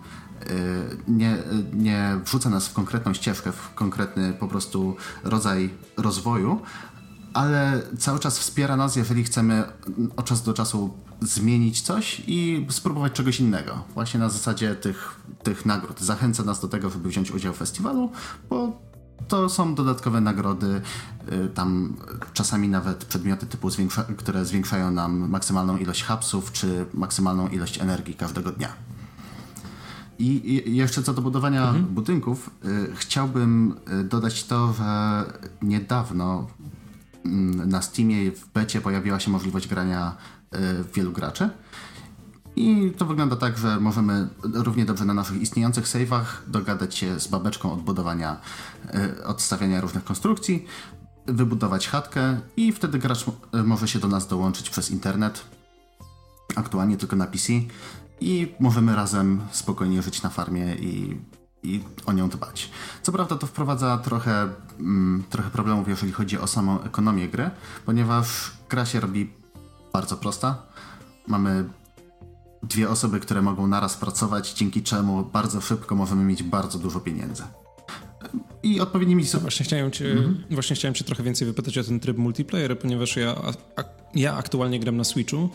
y, nie, nie wrzuca nas w konkretną ścieżkę, w konkretny po prostu rodzaj rozwoju, ale cały czas wspiera nas, jeżeli chcemy od czasu do czasu zmienić coś i spróbować czegoś innego. Właśnie na zasadzie tych, tych nagród. Zachęca nas do tego, żeby wziąć udział w festiwalu, bo to są dodatkowe nagrody, y, tam czasami nawet przedmioty typu, zwiększa, które zwiększają nam maksymalną ilość hapsów, czy maksymalną ilość energii każdego dnia. I, jeszcze co do budowania mhm. budynków, y, chciałbym y, dodać to, że niedawno mm, na Steamie w becie pojawiła się możliwość grania wielu graczy. I to wygląda tak, że możemy równie dobrze na naszych istniejących save'ach dogadać się z babeczką od budowania, y, odstawiania różnych konstrukcji, wybudować chatkę i wtedy gracz może się do nas dołączyć przez internet, aktualnie tylko na PC i możemy razem spokojnie żyć na farmie i, i o nią dbać. Co prawda to wprowadza trochę, mm, trochę problemów, jeżeli chodzi o samą ekonomię gry, ponieważ gra się robi bardzo prosta. Mamy dwie osoby, które mogą naraz pracować, dzięki czemu bardzo szybko możemy mieć bardzo dużo pieniędzy. I odpowiednimi... No właśnie, chciałem cię, mhm. właśnie chciałem cię trochę więcej wypytać o ten tryb multiplayer, ponieważ ja, a, ja aktualnie gram na Switchu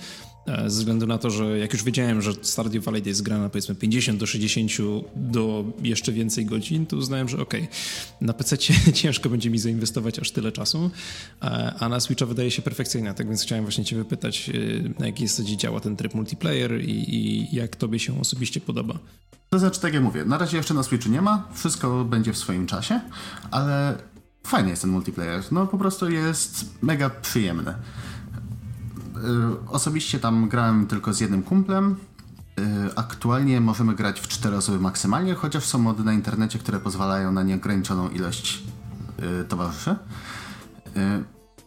ze względu na to, że jak już wiedziałem, że Stardew Valley jest grana powiedzmy 50 do 60 do jeszcze więcej godzin, to uznałem, że okej, okay, na PC (laughs) ciężko będzie mi zainwestować aż tyle czasu, e, a na Switcha wydaje się perfekcyjna, tak więc chciałem właśnie cię wypytać, e, na jakiej zasadzie działa ten tryb multiplayer i, i jak tobie się osobiście podoba. To znaczy, tak jak mówię, na razie jeszcze na Switchu nie ma, wszystko będzie w swoim czasie, ale fajny jest ten multiplayer, no po prostu jest mega przyjemny. Y, osobiście tam grałem tylko z jednym kumplem. Y, aktualnie możemy grać w cztery osoby maksymalnie, chociaż są mody na internecie, które pozwalają na nieograniczoną ilość y, towarzyszy.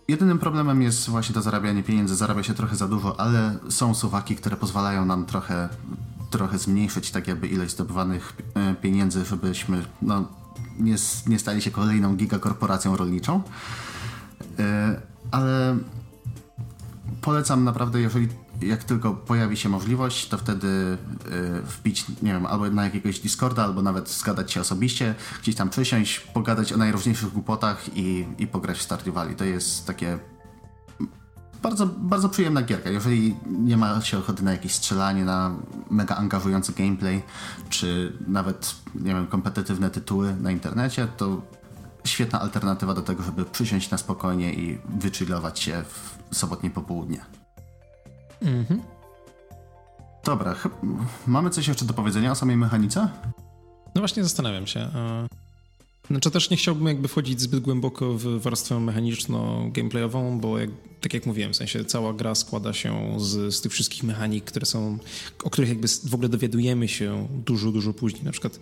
Jedynym problemem jest właśnie to zarabianie pieniędzy. Zarabia się trochę za dużo, ale są suwaki, które pozwalają nam trochę, trochę zmniejszyć tak jakby ilość zdobywanych pieniędzy, żebyśmy no, nie, nie stali się kolejną gigakorporacją rolniczą. Ale polecam naprawdę, jeżeli jak tylko pojawi się możliwość, to wtedy yy, wbić, nie wiem, albo na jakiegoś Discorda, albo nawet zgadać się osobiście, gdzieś tam przysiąść, pogadać o najróżniejszych głupotach i, i pograć w Stardew. To jest takie bardzo, bardzo przyjemna gierka. Jeżeli nie ma się ochoty na jakieś strzelanie, na mega angażujący gameplay, czy nawet, nie wiem, kompetytywne tytuły na internecie, to świetna alternatywa do tego, żeby przysiąść na spokojnie i wychillować się w sobotnie popołudnie. Mhm. Dobra, mamy coś jeszcze do powiedzenia o samej mechanice? No właśnie zastanawiam się. Znaczy też nie chciałbym jakby wchodzić zbyt głęboko w warstwę mechaniczno-gameplayową, bo jak, tak jak mówiłem, w sensie cała gra składa się z, z tych wszystkich mechanik, które są, o których jakby w ogóle dowiadujemy się dużo, dużo później. Na przykład,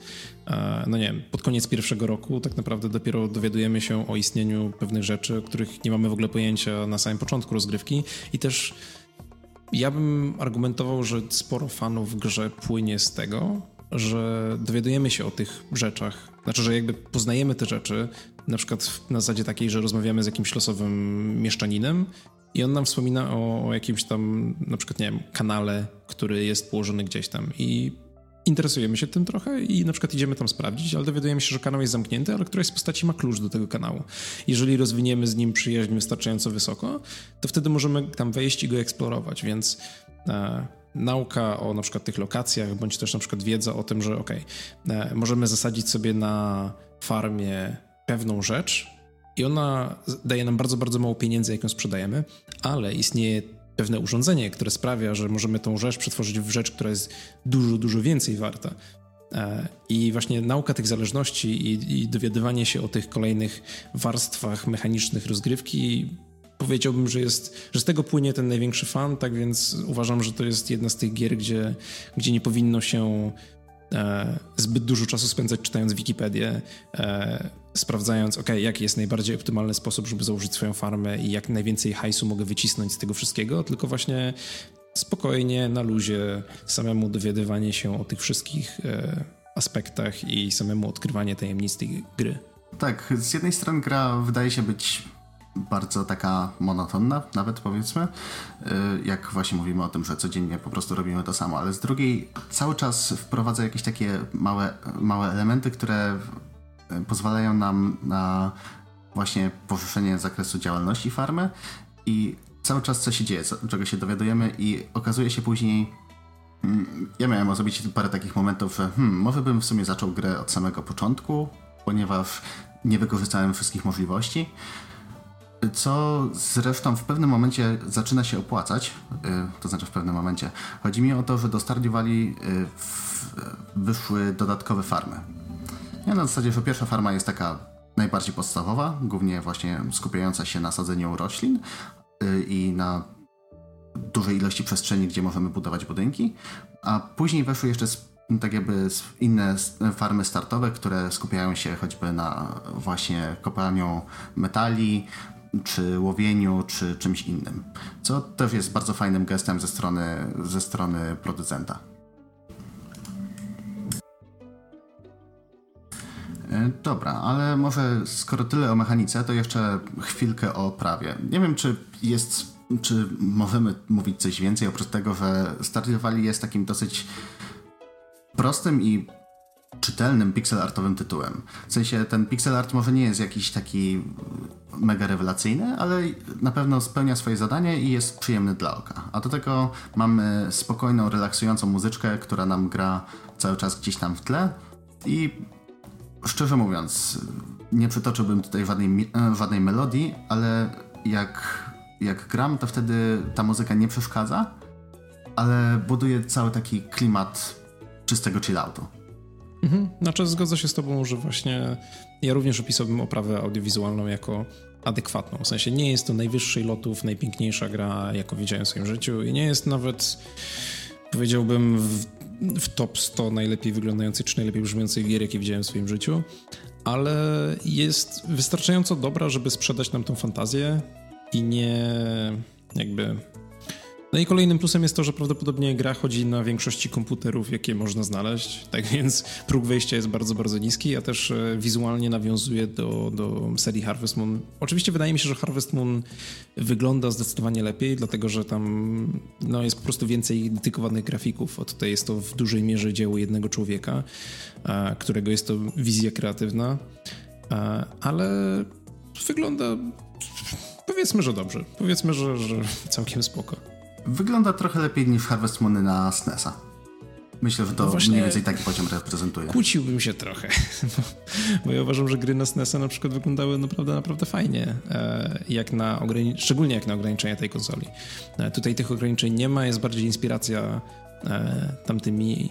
e, no nie wiem, pod koniec pierwszego roku tak naprawdę dopiero dowiadujemy się o istnieniu pewnych rzeczy, o których nie mamy w ogóle pojęcia na samym początku rozgrywki i też ja bym argumentował, że sporo fanów w grze płynie z tego, że dowiadujemy się o tych rzeczach. Znaczy, że jakby poznajemy te rzeczy, na przykład na zasadzie takiej, że rozmawiamy z jakimś losowym mieszczaninem i on nam wspomina o, o jakimś tam, na przykład, nie wiem, kanale, który jest położony gdzieś tam. I interesujemy się tym trochę i na przykład idziemy tam sprawdzić, ale dowiadujemy się, że kanał jest zamknięty, ale któraś z postaci ma klucz do tego kanału. Jeżeli rozwiniemy z nim przyjaźń wystarczająco wysoko, to wtedy możemy tam wejść i go eksplorować, więc e, nauka o na przykład tych lokacjach, bądź też na przykład wiedza o tym, że ok, e, możemy zasadzić sobie na farmie pewną rzecz i ona daje nam bardzo, bardzo mało pieniędzy, jak ją sprzedajemy, ale istnieje pewne urządzenie, które sprawia, że możemy tą rzecz przetworzyć w rzecz, która jest dużo, dużo więcej warta. E, I właśnie nauka tych zależności i, i dowiadywanie się o tych kolejnych warstwach mechanicznych rozgrywki powiedziałbym, że jest, że z tego płynie ten największy fan, tak więc uważam, że to jest jedna z tych gier, gdzie, gdzie nie powinno się e, zbyt dużo czasu spędzać czytając Wikipedię, e, sprawdzając, ok, jaki jest najbardziej optymalny sposób, żeby założyć swoją farmę i jak najwięcej hajsu mogę wycisnąć z tego wszystkiego, tylko właśnie spokojnie, na luzie, samemu dowiadywanie się o tych wszystkich e, aspektach i samemu odkrywanie tajemnic tej gry. Tak, z jednej strony gra wydaje się być bardzo taka monotonna, nawet powiedzmy, y, jak właśnie mówimy o tym, że codziennie po prostu robimy to samo, ale z drugiej cały czas wprowadza jakieś takie małe, małe elementy, które y, pozwalają nam na właśnie poszerzenie zakresu działalności farmy i cały czas co się dzieje, czego się dowiadujemy i okazuje się później mm, ja miałem zrobić parę takich momentów, że hmm, może bym w sumie zaczął grę od samego początku, ponieważ nie wykorzystałem wszystkich możliwości co zresztą w pewnym momencie zaczyna się opłacać, y, to znaczy w pewnym momencie. Chodzi mi o to, że do Stardew Valley y, wyszły dodatkowe farmy. Ja na zasadzie, że pierwsza farma jest taka najbardziej podstawowa, głównie właśnie skupiająca się na sadzeniu roślin y, i na dużej ilości przestrzeni, gdzie możemy budować budynki, a później weszły jeszcze tak jakby inne farmy startowe, które skupiają się choćby na właśnie kopaniu metali, czy łowieniu, czy czymś innym. Co też jest bardzo fajnym gestem ze strony, ze strony producenta. E, dobra, ale może skoro tyle o mechanice, to jeszcze chwilkę o prawie. Nie wiem, czy jest, czy możemy mówić coś więcej oprócz tego, że Stardew Valley jest takim dosyć prostym i czytelnym pixel artowym tytułem. W sensie ten pixel art może nie jest jakiś taki mega rewelacyjny, ale na pewno spełnia swoje zadanie i jest przyjemny dla oka. A do tego mamy spokojną, relaksującą muzyczkę, która nam gra cały czas gdzieś tam w tle i szczerze mówiąc, nie przytoczyłbym tutaj żadnej, e, żadnej melodii, ale jak, jak gram, to wtedy ta muzyka nie przeszkadza, ale buduje cały taki klimat czystego chilloutu. Mhm. Znaczy zgodzę się z tobą, że właśnie ja również opisałbym oprawę audiowizualną jako adekwatną. W sensie nie jest to najwyższej lotów, najpiękniejsza gra, jaką widziałem w swoim życiu i nie jest nawet, powiedziałbym, w, w top 100 najlepiej wyglądających czy najlepiej brzmiących gier, jakie widziałem w swoim życiu, ale jest wystarczająco dobra, żeby sprzedać nam tą fantazję i nie jakby no i kolejnym plusem jest to, że prawdopodobnie gra chodzi na większości komputerów, jakie można znaleźć, tak więc próg wejścia jest bardzo, bardzo niski, a też e, wizualnie nawiązuje do, do serii Harvest Moon. Oczywiście wydaje mi się, że Harvest Moon wygląda zdecydowanie lepiej, dlatego że tam no, jest po prostu więcej dedykowanych grafików, a tutaj jest to w dużej mierze dzieło jednego człowieka, którego jest to wizja kreatywna, ale wygląda powiedzmy, że dobrze. Powiedzmy, że, że całkiem spoko. Wygląda trochę lepiej niż Harvest Moon na SNESa. Myślę, że to no mniej więcej taki poziom reprezentuje. Kłóciłbym się trochę, (laughs) bo, bo, ja uważam, że gry na SNESa na przykład wyglądały naprawdę, naprawdę fajnie, e, jak na szczególnie jak na ograniczenia tej konsoli. E, tutaj tych ograniczeń nie ma, jest bardziej inspiracja e, tamtymi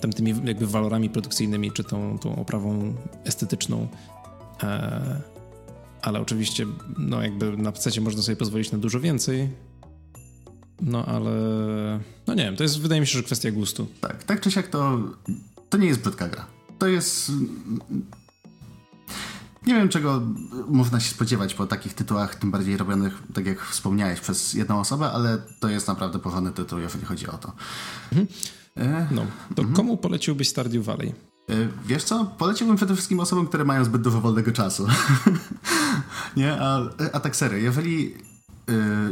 tamtymi jakby walorami produkcyjnymi, czy tą, tą oprawą estetyczną. Ale oczywiście, no jakby na PC można sobie pozwolić na dużo więcej, no ale. No nie wiem, to jest wydaje mi się, że kwestia gustu. Tak, tak czy siak to. To nie jest brzydka gra. To jest. Nie wiem, czego można się spodziewać po takich tytułach, tym bardziej robionych, tak jak wspomniałeś, przez jedną osobę, ale to jest naprawdę porządny tytuł, jeżeli chodzi o to. Mhm. E... No, to mhm. komu poleciłbyś Stardew Valley? E, wiesz co? Poleciłbym przede wszystkim osobom, które mają zbyt dużo wolnego czasu. (laughs) nie? A, a tak serio, jeżeli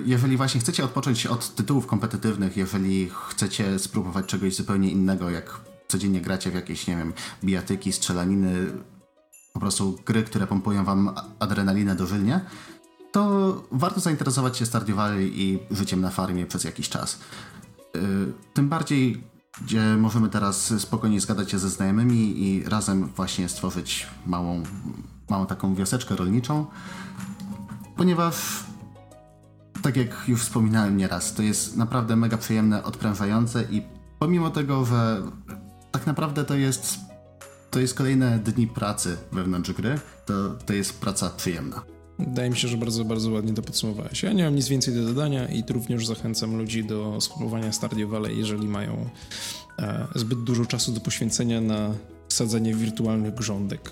jeżeli właśnie chcecie odpocząć od tytułów kompetytywnych, jeżeli chcecie spróbować czegoś zupełnie innego, jak codziennie gracie w jakieś, nie wiem, bijatyki, strzelaniny, po prostu gry, które pompują wam adrenalinę dożylnie, to warto zainteresować się Stardew Valley i życiem na farmie przez jakiś czas. Tym bardziej, gdzie możemy teraz spokojnie zgadać się ze znajomymi i razem właśnie stworzyć małą, małą taką wioseczkę rolniczą, ponieważ tak jak już wspominałem nieraz, to jest naprawdę mega przyjemne, odprężające i pomimo tego, że tak naprawdę to jest to jest kolejne dni pracy wewnątrz gry, to, to jest praca przyjemna. Wydaje mi się, że bardzo, bardzo ładnie to podsumowałeś. Ja nie mam nic więcej do dodania i również zachęcam ludzi do spróbowania Stardew Valley, jeżeli mają e, zbyt dużo czasu do poświęcenia na sadzenie wirtualnych grządek.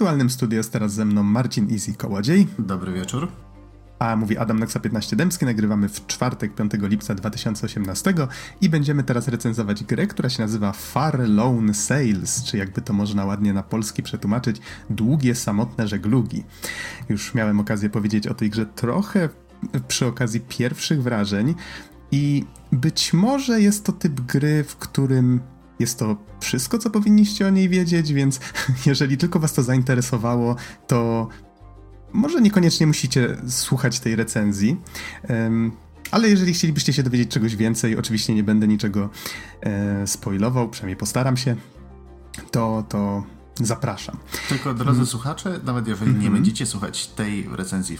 Wirtualnym studiu jest teraz ze mną Marcin Easy Kołodziej. Dobry wieczór. A mówi Adam Naksa 15 Dębski. Nagrywamy w czwartek, 5 lipca 2018 i będziemy teraz recenzować grę, która się nazywa Far Lone Sails, czy jakby to można ładnie na polski przetłumaczyć, Długie Samotne Żeglugi. Już miałem okazję powiedzieć o tej grze trochę przy okazji pierwszych wrażeń i być może jest to typ gry, w którym jest to wszystko, co powinniście o niej wiedzieć, więc (laughs) jeżeli tylko Was to zainteresowało, to może niekoniecznie musicie słuchać tej recenzji. Um, ale jeżeli chcielibyście się dowiedzieć czegoś więcej, oczywiście nie będę niczego e, spoilował, przynajmniej postaram się, to, to zapraszam. Tylko drodzy mm. słuchacze, nawet jeżeli nie mm -hmm. będziecie słuchać tej recenzji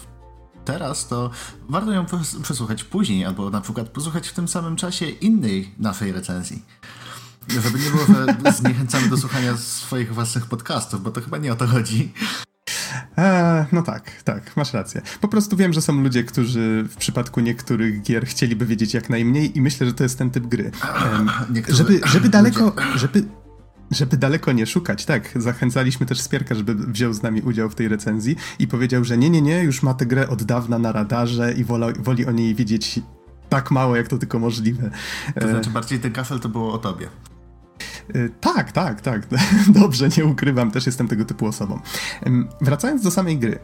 teraz, to warto ją przesłuchać później, albo na przykład posłuchać w tym samym czasie innej naszej recenzji. Żeby nie było, że (laughs) zniechęcamy do słuchania swoich własnych podcastów, bo to chyba nie o to chodzi. E, no tak, tak, masz rację. Po prostu wiem, że są ludzie, którzy w przypadku niektórych gier chcieliby wiedzieć jak najmniej i myślę, że to jest ten typ gry. (clears throat) Niektórzy... Żeby, żeby daleko, żeby, żeby daleko nie szukać, tak, zachęcaliśmy też Spierka, żeby wziął z nami udział w tej recenzji i powiedział, że nie, nie, nie, już ma tę grę od dawna na radarze i wola, woli o niej wiedzieć tak mało, jak to tylko możliwe. To znaczy bardziej ten kafel to było o tobie. Y, tak, tak, tak. (laughs) Dobrze, nie ukrywam, też jestem tego typu osobą. Wracając do samej gry.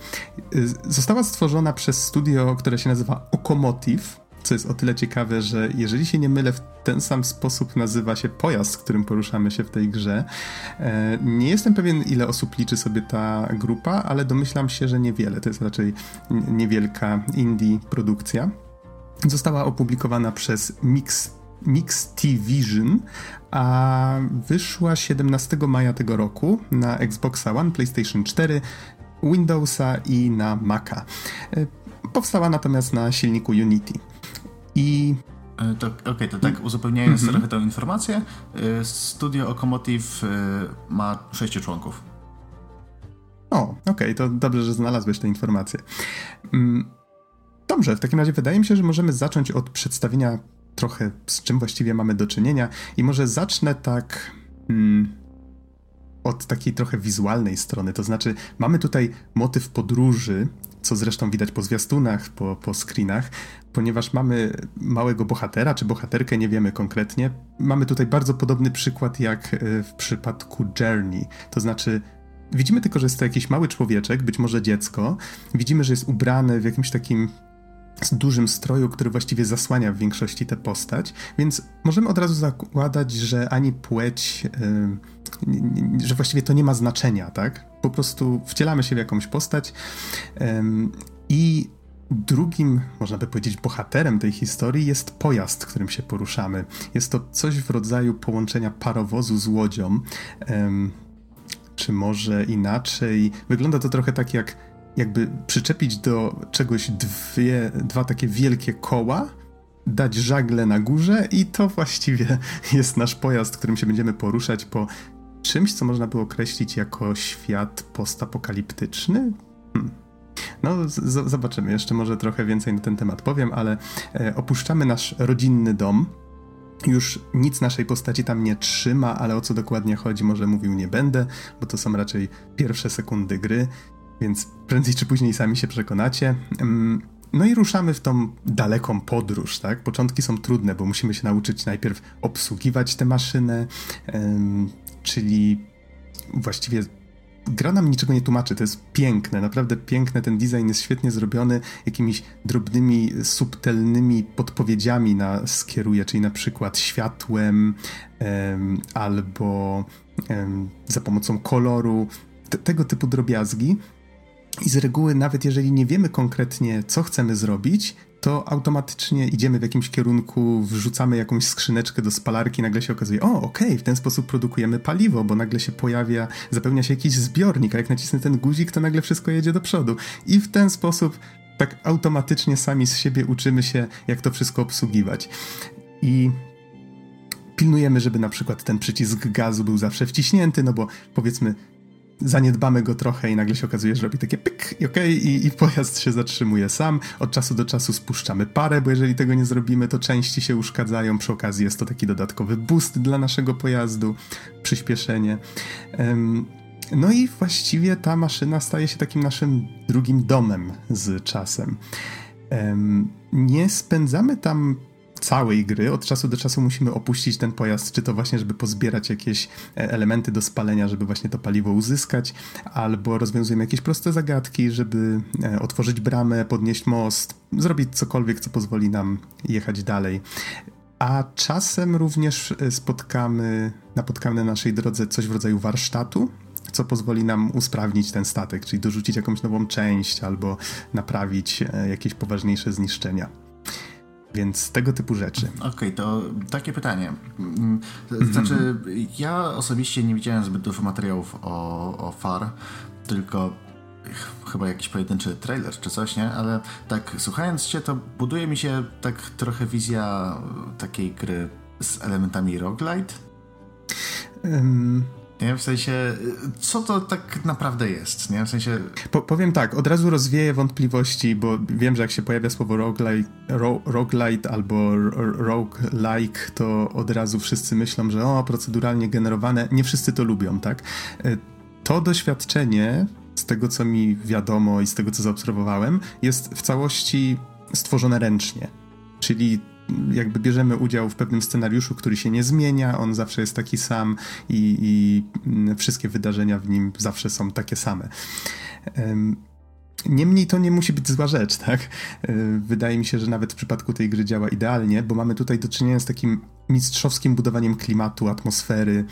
Y, została stworzona przez studio, które się nazywa Okomotiv, co jest o tyle ciekawe, że jeżeli się nie mylę, w ten sam sposób nazywa się pojazd, którym poruszamy się w tej grze. E, nie jestem pewien, ile osób liczy sobie ta grupa, ale domyślam się, że niewiele. To jest raczej niewielka indie produkcja. Została opublikowana przez Mix Mix T-Vision, a wyszła 17 maja tego roku na Xboxa One, PlayStation 4, Windowsa i na Maca. E, powstała natomiast na silniku Unity. I e, to, Okej, okay, to tak uzupełniając mm -hmm. trochę tę informację, e, studio Okomotiv ma sześciu członków. O, okej, okay, to dobrze, że znalazłeś tę informację. Dobrze, w takim razie wydaje mi się, że możemy zacząć od przedstawienia trochę z czym właściwie mamy do czynienia. I może zacznę tak hmm, od takiej trochę wizualnej strony. To znaczy, mamy tutaj motyw podróży, co zresztą widać po zwiastunach, po, po screenach, ponieważ mamy małego bohatera czy bohaterkę, nie wiemy konkretnie. Mamy tutaj bardzo podobny przykład jak e, w przypadku Journey. To znaczy, Widzimy tylko, że jest to jakiś mały człowieczek, być może dziecko. Widzimy, że jest ubrany w jakimś takim dużym stroju, który właściwie zasłania w większości tę postać, więc możemy od razu zakładać, że ani płeć, yy, że właściwie to nie ma znaczenia, tak? Po prostu wcielamy się w jakąś postać i drugim, można by powiedzieć, bohaterem tej historii jest pojazd, którym się poruszamy. Jest to coś w rodzaju połączenia parowozu z łodzią, czy może inaczej. Wygląda to trochę tak jak jakby przyczepić do czegoś dwie, dwa takie wielkie koła, dać żagle na górze i to właściwie (laughs) jest nasz pojazd, którym się będziemy poruszać po czymś, co można by określić jako świat postapokaliptyczny. Hmm. No, z- zobaczymy. Jeszcze może trochę więcej na ten temat powiem, ale e, opuszczamy nasz rodzinny dom. Już nic naszej postaci tam nie trzyma, ale o co dokładnie chodzi, może mówił nie będę, bo to są raczej pierwsze sekundy gry, więc prędzej czy później sami się przekonacie. No i ruszamy w tą daleką podróż, tak? Początki są trudne, bo musimy się nauczyć najpierw obsługiwać tę maszynę, czyli właściwie gra nam niczego nie tłumaczy, to jest piękne, naprawdę piękne, ten design jest świetnie zrobiony, jakimiś drobnymi, subtelnymi podpowiedziami nas kieruje, czyli na przykład światłem um, albo um, za pomocą koloru, tego typu drobiazgi. I z reguły, nawet jeżeli nie wiemy konkretnie, co chcemy zrobić, to automatycznie idziemy w jakimś kierunku, wrzucamy jakąś skrzyneczkę do spalarki, nagle się okazuje, o, okej, okay, w ten sposób produkujemy paliwo, bo nagle się pojawia, zapełnia się jakiś zbiornik, a jak nacisnę ten guzik, to nagle wszystko jedzie do przodu. I w ten sposób tak automatycznie sami z siebie uczymy się, jak to wszystko obsługiwać. I pilnujemy, żeby na przykład ten przycisk gazu był zawsze wciśnięty, no bo powiedzmy zaniedbamy go trochę i nagle się okazuje, że robi takie pyk i okej, okay, i, i, pojazd się zatrzymuje sam. Od czasu do czasu spuszczamy parę, bo jeżeli tego nie zrobimy, to części się uszkadzają. Przy okazji jest to taki dodatkowy boost dla naszego pojazdu, przyspieszenie. Um, no i właściwie ta maszyna staje się takim naszym drugim domem z czasem. Um, nie spędzamy tam całej gry. Od czasu do czasu musimy opuścić ten pojazd, czy to właśnie, żeby pozbierać jakieś e, elementy do spalenia, żeby właśnie to paliwo uzyskać, albo rozwiązujemy jakieś proste zagadki, żeby e, otworzyć bramę, podnieść most, zrobić cokolwiek, co pozwoli nam jechać dalej. A czasem również e, spotkamy, napotkamy na naszej drodze coś w rodzaju warsztatu, co pozwoli nam usprawnić ten statek, czyli dorzucić jakąś nową część albo naprawić jakieś poważniejsze zniszczenia. Więc tego typu rzeczy. Okej, okay, to takie pytanie. Mm, znaczy, ja osobiście nie widziałem zbyt dużo materiałów o, o FAR, tylko chyba jakiś pojedynczy trailer czy coś, nie? Ale tak słuchając cię, to buduje mi się tak trochę wizja takiej gry z elementami roguelite. Um, nie? W sensie, co to tak naprawdę jest, nie? W sensie... Po, powiem tak, od razu rozwieję wątpliwości, bo wiem, że jak się pojawia słowo roguelite, ro, roguelite albo roguelike, to od razu wszyscy myślą, że o, proceduralnie generowane. Nie wszyscy to lubią, tak? E, to doświadczenie, z tego co mi wiadomo i z tego co zaobserwowałem, jest w całości stworzone ręcznie. Czyli jakby bierzemy udział w pewnym scenariuszu, który się nie zmienia, on zawsze jest taki sam i, i wszystkie wydarzenia w nim zawsze są takie same. Niemniej to nie musi być zła rzecz, tak? E, wydaje mi się, że nawet w przypadku tej gry działa idealnie, bo mamy tutaj do czynienia z takim mistrzowskim budowaniem klimatu, atmosfery,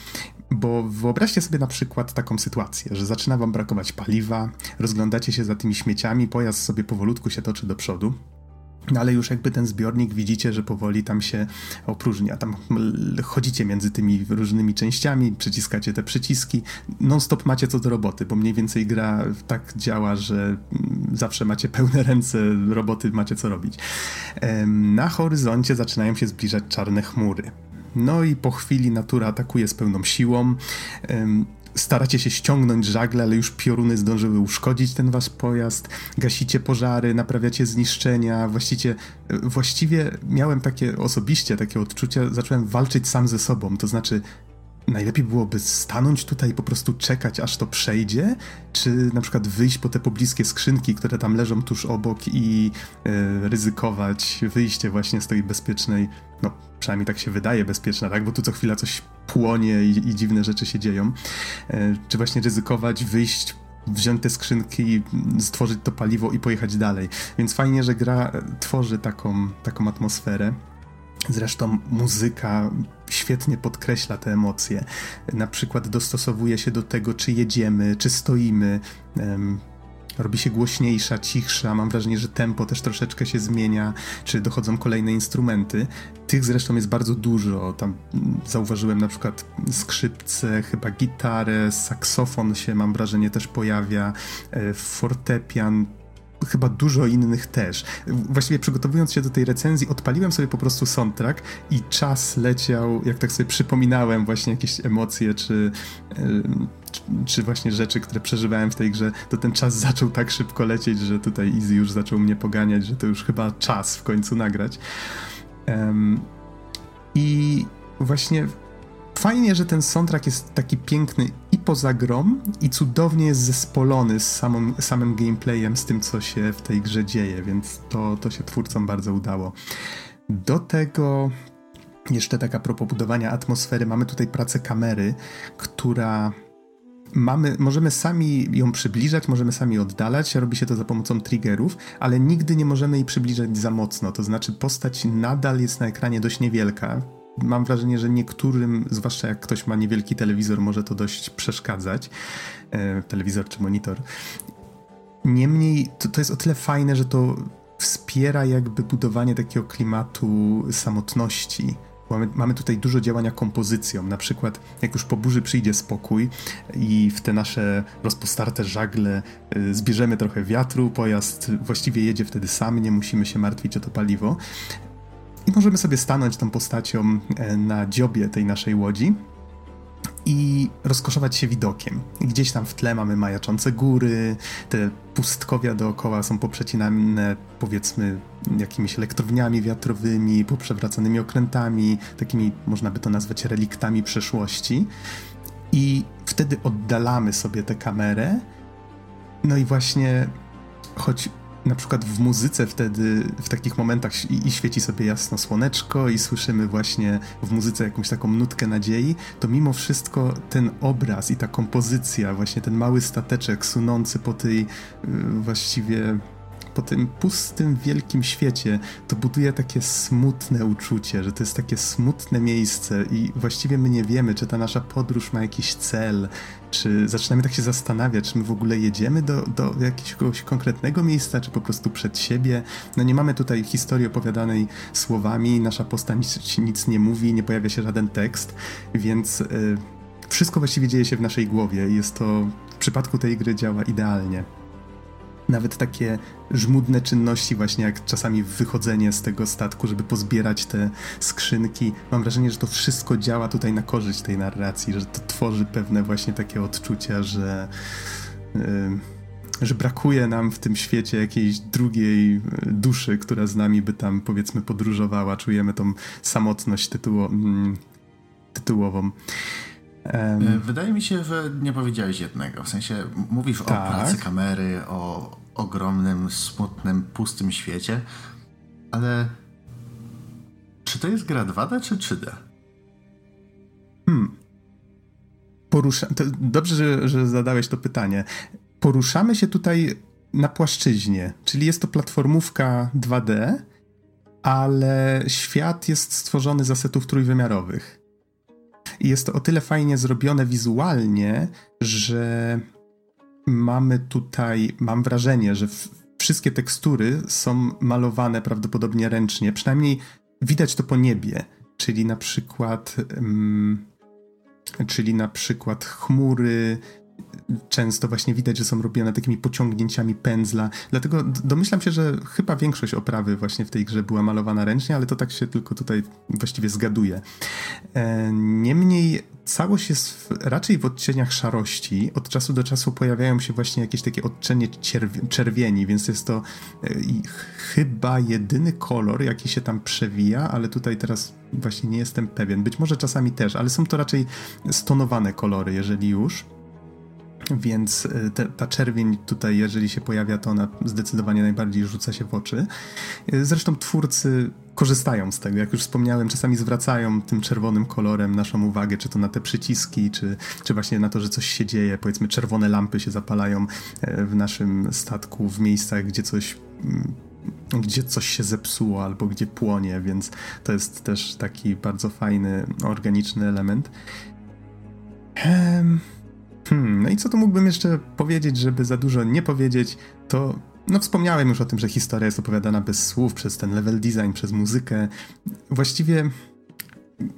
bo wyobraźcie sobie na przykład taką sytuację, że zaczyna wam brakować paliwa, rozglądacie się za tymi śmieciami, pojazd sobie powolutku się toczy do przodu, no ale już jakby ten zbiornik widzicie, że powoli tam się opróżnia. Tam chodzicie między tymi różnymi częściami, przyciskacie te przyciski. Non-stop macie co do roboty, bo mniej więcej gra tak działa, że mm, zawsze macie pełne (laughs) ręce roboty, macie co robić. Na horyzoncie zaczynają się zbliżać czarne chmury. No i po chwili natura atakuje z pełną siłą staracie się ściągnąć żagle, ale już pioruny zdążyły uszkodzić ten wasz pojazd, gasicie pożary, naprawiacie zniszczenia, właściwie, właściwie miałem takie osobiście takie odczucie, zacząłem walczyć sam ze sobą, to znaczy najlepiej byłoby stanąć tutaj i po prostu czekać, aż to przejdzie, czy na przykład wyjść po te pobliskie skrzynki, które tam leżą tuż obok i e, ryzykować wyjście właśnie z tej bezpiecznej, no przynajmniej tak się wydaje bezpieczna, tak? Bo tu co chwila coś płonie i, i dziwne rzeczy się dzieją. E, czy właśnie ryzykować, wyjść wziąć te skrzynki, stworzyć to paliwo i pojechać dalej. Więc fajnie, że gra tworzy taką, taką atmosferę. Zresztą muzyka świetnie podkreśla te emocje. Na przykład dostosowuje się do tego, czy jedziemy, czy stoimy. Robi się głośniejsza, cichsza. Mam wrażenie, że tempo też troszeczkę się zmienia, czy dochodzą kolejne instrumenty. Tych zresztą jest bardzo dużo. Tam mm, zauważyłem na przykład skrzypce, chyba gitarę, saksofon się mam wrażenie też pojawia, e, fortepian, chyba dużo innych też. Właściwie przygotowując się do tej recenzji, odpaliłem sobie po prostu soundtrack i czas leciał, jak tak sobie przypominałem właśnie jakieś emocje, czy, czy właśnie rzeczy, które przeżywałem w tej grze, to ten czas zaczął tak szybko lecieć, że tutaj Easy już zaczął mnie poganiać, że to już chyba czas w końcu nagrać. Um, I właśnie fajnie, że ten soundtrack jest taki piękny i poza grom, i cudownie jest zespolony z samym, samym gameplayem, z tym, co się w tej grze dzieje, więc to, to się twórcom bardzo udało. Do tego jeszcze taka propos budowania atmosfery, mamy tutaj pracę kamery, która mamy, możemy sami ją przybliżać, możemy sami oddalać, robi się to za pomocą triggerów, ale nigdy nie możemy jej przybliżać za mocno, to znaczy postać nadal jest na ekranie dość niewielka, mam wrażenie, że niektórym, zwłaszcza jak ktoś ma niewielki telewizor, może to dość przeszkadzać. E, telewizor czy monitor. Niemniej to, to jest o tyle fajne, że to wspiera jakby budowanie takiego klimatu samotności. Mamy, mamy, tutaj dużo działania kompozycją. Na przykład, jak już po burzy przyjdzie spokój i w te nasze rozpostarte żagle y, zbierzemy trochę wiatru, pojazd właściwie jedzie wtedy sam, nie musimy się martwić o to paliwo. I możemy sobie stanąć tą postacią e, na dziobie tej naszej łodzi i rozkoszować się widokiem. Gdzieś tam w tle mamy majaczące góry, te pustkowia dookoła są poprzecinane powiedzmy jakimiś elektrowniami wiatrowymi, poprzewracanymi okrętami, takimi można by to nazwać reliktami przeszłości. I wtedy oddalamy sobie tę kamerę. No i właśnie, choć na przykład w muzyce wtedy, w takich momentach i, i, świeci sobie jasno słoneczko i słyszymy właśnie w muzyce jakąś taką nutkę nadziei, to mimo wszystko ten obraz i ta kompozycja, właśnie ten mały stateczek sunący po tej y, właściwie po tym pustym, wielkim świecie, to buduje takie smutne uczucie, że to jest takie smutne miejsce i właściwie my nie wiemy, czy ta nasza podróż ma jakiś cel, czy zaczynamy tak się zastanawiać, czy my w ogóle jedziemy do, do jakiegoś konkretnego miejsca, czy po prostu przed siebie. No nie mamy tutaj historii opowiadanej słowami, nasza postać nic, nic nie mówi, nie pojawia się żaden tekst, więc y, wszystko właściwie dzieje się w naszej głowie i jest to w przypadku tej gry działa idealnie nawet takie żmudne czynności, właśnie jak czasami wychodzenie z tego statku, żeby pozbierać te skrzynki. Mam wrażenie, że to wszystko działa tutaj na korzyść tej narracji, że to tworzy pewne właśnie takie odczucia, że. Yy, że brakuje nam w tym świecie jakiejś drugiej duszy, która z nami by tam powiedzmy podróżowała. Czujemy tą samotność tytuło, mm, tytułową. Um, Wydaje mi się, że nie powiedziałeś jednego. W sensie mówisz tak. o pracy kamery, o ogromnym, smutnym, pustym świecie, ale czy to jest gra 2D czy 3D? Hmm. Porusza... dobrze, że, że zadałeś to pytanie. Poruszamy się tutaj na płaszczyźnie, czyli jest to platformówka 2D, ale świat jest stworzony z asetów trójwymiarowych. I jest to o tyle fajnie zrobione wizualnie, że mamy tutaj, mam wrażenie, że wszystkie tekstury są malowane prawdopodobnie ręcznie. Przynajmniej widać to po niebie, czyli na przykład. Um, czyli na przykład chmury, często właśnie widać, że są robione takimi pociągnięciami pędzla. Dlatego domyślam się, że chyba większość oprawy właśnie w tej grze była malowana ręcznie, ale to tak się tylko tutaj właściwie zgaduje. E, niemniej całość jest raczej w odcieniach szarości. Od czasu do czasu pojawiają się właśnie jakieś takie odcienie czerwieni, więc jest to e, chyba jedyny kolor, jaki się tam przewija, ale tutaj teraz właśnie nie jestem pewien. Być może czasami też, ale są to raczej stonowane kolory, jeżeli już. Więc y, te, ta czerwień tutaj, jeżeli się pojawia, to ona zdecydowanie najbardziej rzuca się w oczy. Y, zresztą twórcy korzystają z tego. Jak już wspomniałem, czasami zwracają tym czerwonym kolorem naszą uwagę, czy to na te przyciski, czy, czy właśnie na to, że coś się dzieje. Powiedzmy, czerwone lampy się zapalają e, w naszym statku w miejscach, gdzie coś mm, gdzie coś się zepsuło albo gdzie płonie, więc to jest też taki bardzo fajny, organiczny element. Hmm, no i co tu mógłbym jeszcze powiedzieć, żeby za dużo nie powiedzieć, to no wspomniałem już o tym, że historia jest opowiadana bez słów, przez ten level design, przez muzykę. Właściwie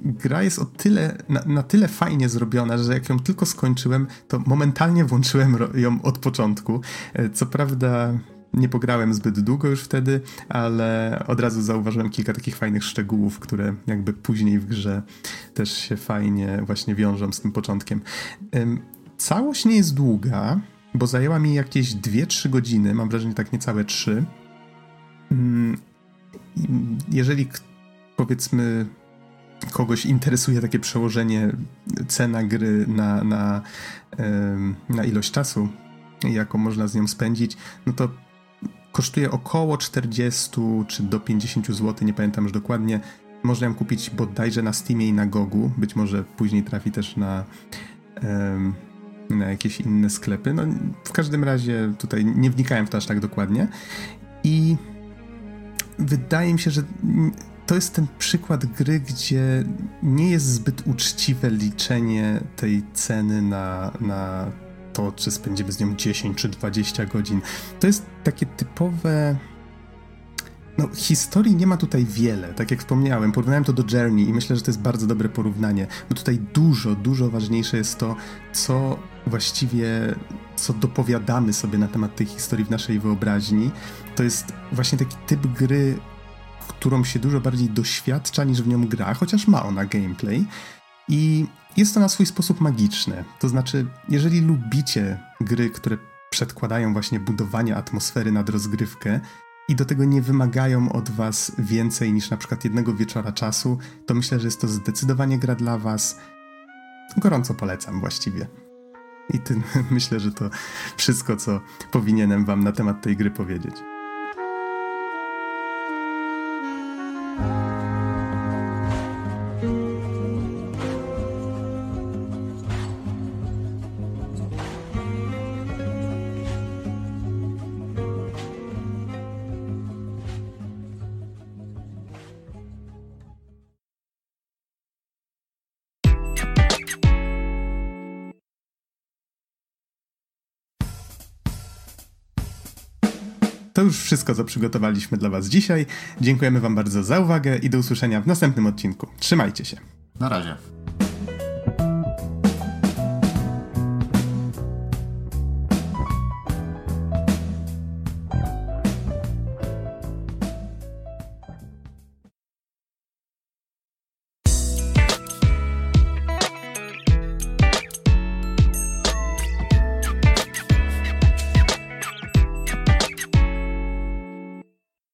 gra jest o tyle, na, na, tyle fajnie zrobiona, że jak ją tylko skończyłem, to momentalnie włączyłem ją od początku. E, co prawda nie pograłem zbyt długo już wtedy, ale od razu zauważyłem kilka takich fajnych szczegółów, które jakby później w grze też się fajnie właśnie wiążą z tym początkiem. Całość nie jest długa, bo zajęła mi jakieś 2-3 godziny, mam wrażenie tak niecałe 3. Mm, jeżeli powiedzmy kogoś interesuje takie przełożenie cena gry na, na, na ilość czasu, jaką można z nią spędzić, no to kosztuje około 40 czy do 50 zł, nie pamiętam już dokładnie. Można ją kupić bodajże na Steamie i na Gogu, być może później trafi też na, na jakieś inne sklepy. No, w każdym razie tutaj nie wnikałem w to aż tak dokładnie i wydaje mi się, że to jest ten przykład gry, gdzie nie jest zbyt uczciwe liczenie tej ceny na, na to, czy spędzimy z nią 10 czy 20 godzin. To jest takie typowe. No, historii nie ma tutaj wiele, tak jak wspomniałem. Porównałem to do Journey i myślę, że to jest bardzo dobre porównanie, bo tutaj dużo, dużo ważniejsze jest to, co właściwie, co dopowiadamy sobie na temat tej historii w naszej wyobraźni. To jest właśnie taki typ gry, którą się dużo bardziej doświadcza niż w nią gra, chociaż ma ona gameplay. I jest to na swój sposób magiczne. To znaczy, jeżeli lubicie gry, które przedkładają właśnie budowanie atmosfery nad rozgrywkę i do tego nie wymagają od was więcej niż na przykład jednego wieczora czasu, to myślę, że jest to zdecydowanie gra dla was. Gorąco polecam właściwie. I ty, (laughs) myślę, że to wszystko, co powinienem wam na temat tej gry powiedzieć. Już wszystko, co przygotowaliśmy dla Was dzisiaj. Dziękujemy Wam bardzo za uwagę i do usłyszenia w następnym odcinku. Trzymajcie się. Na razie.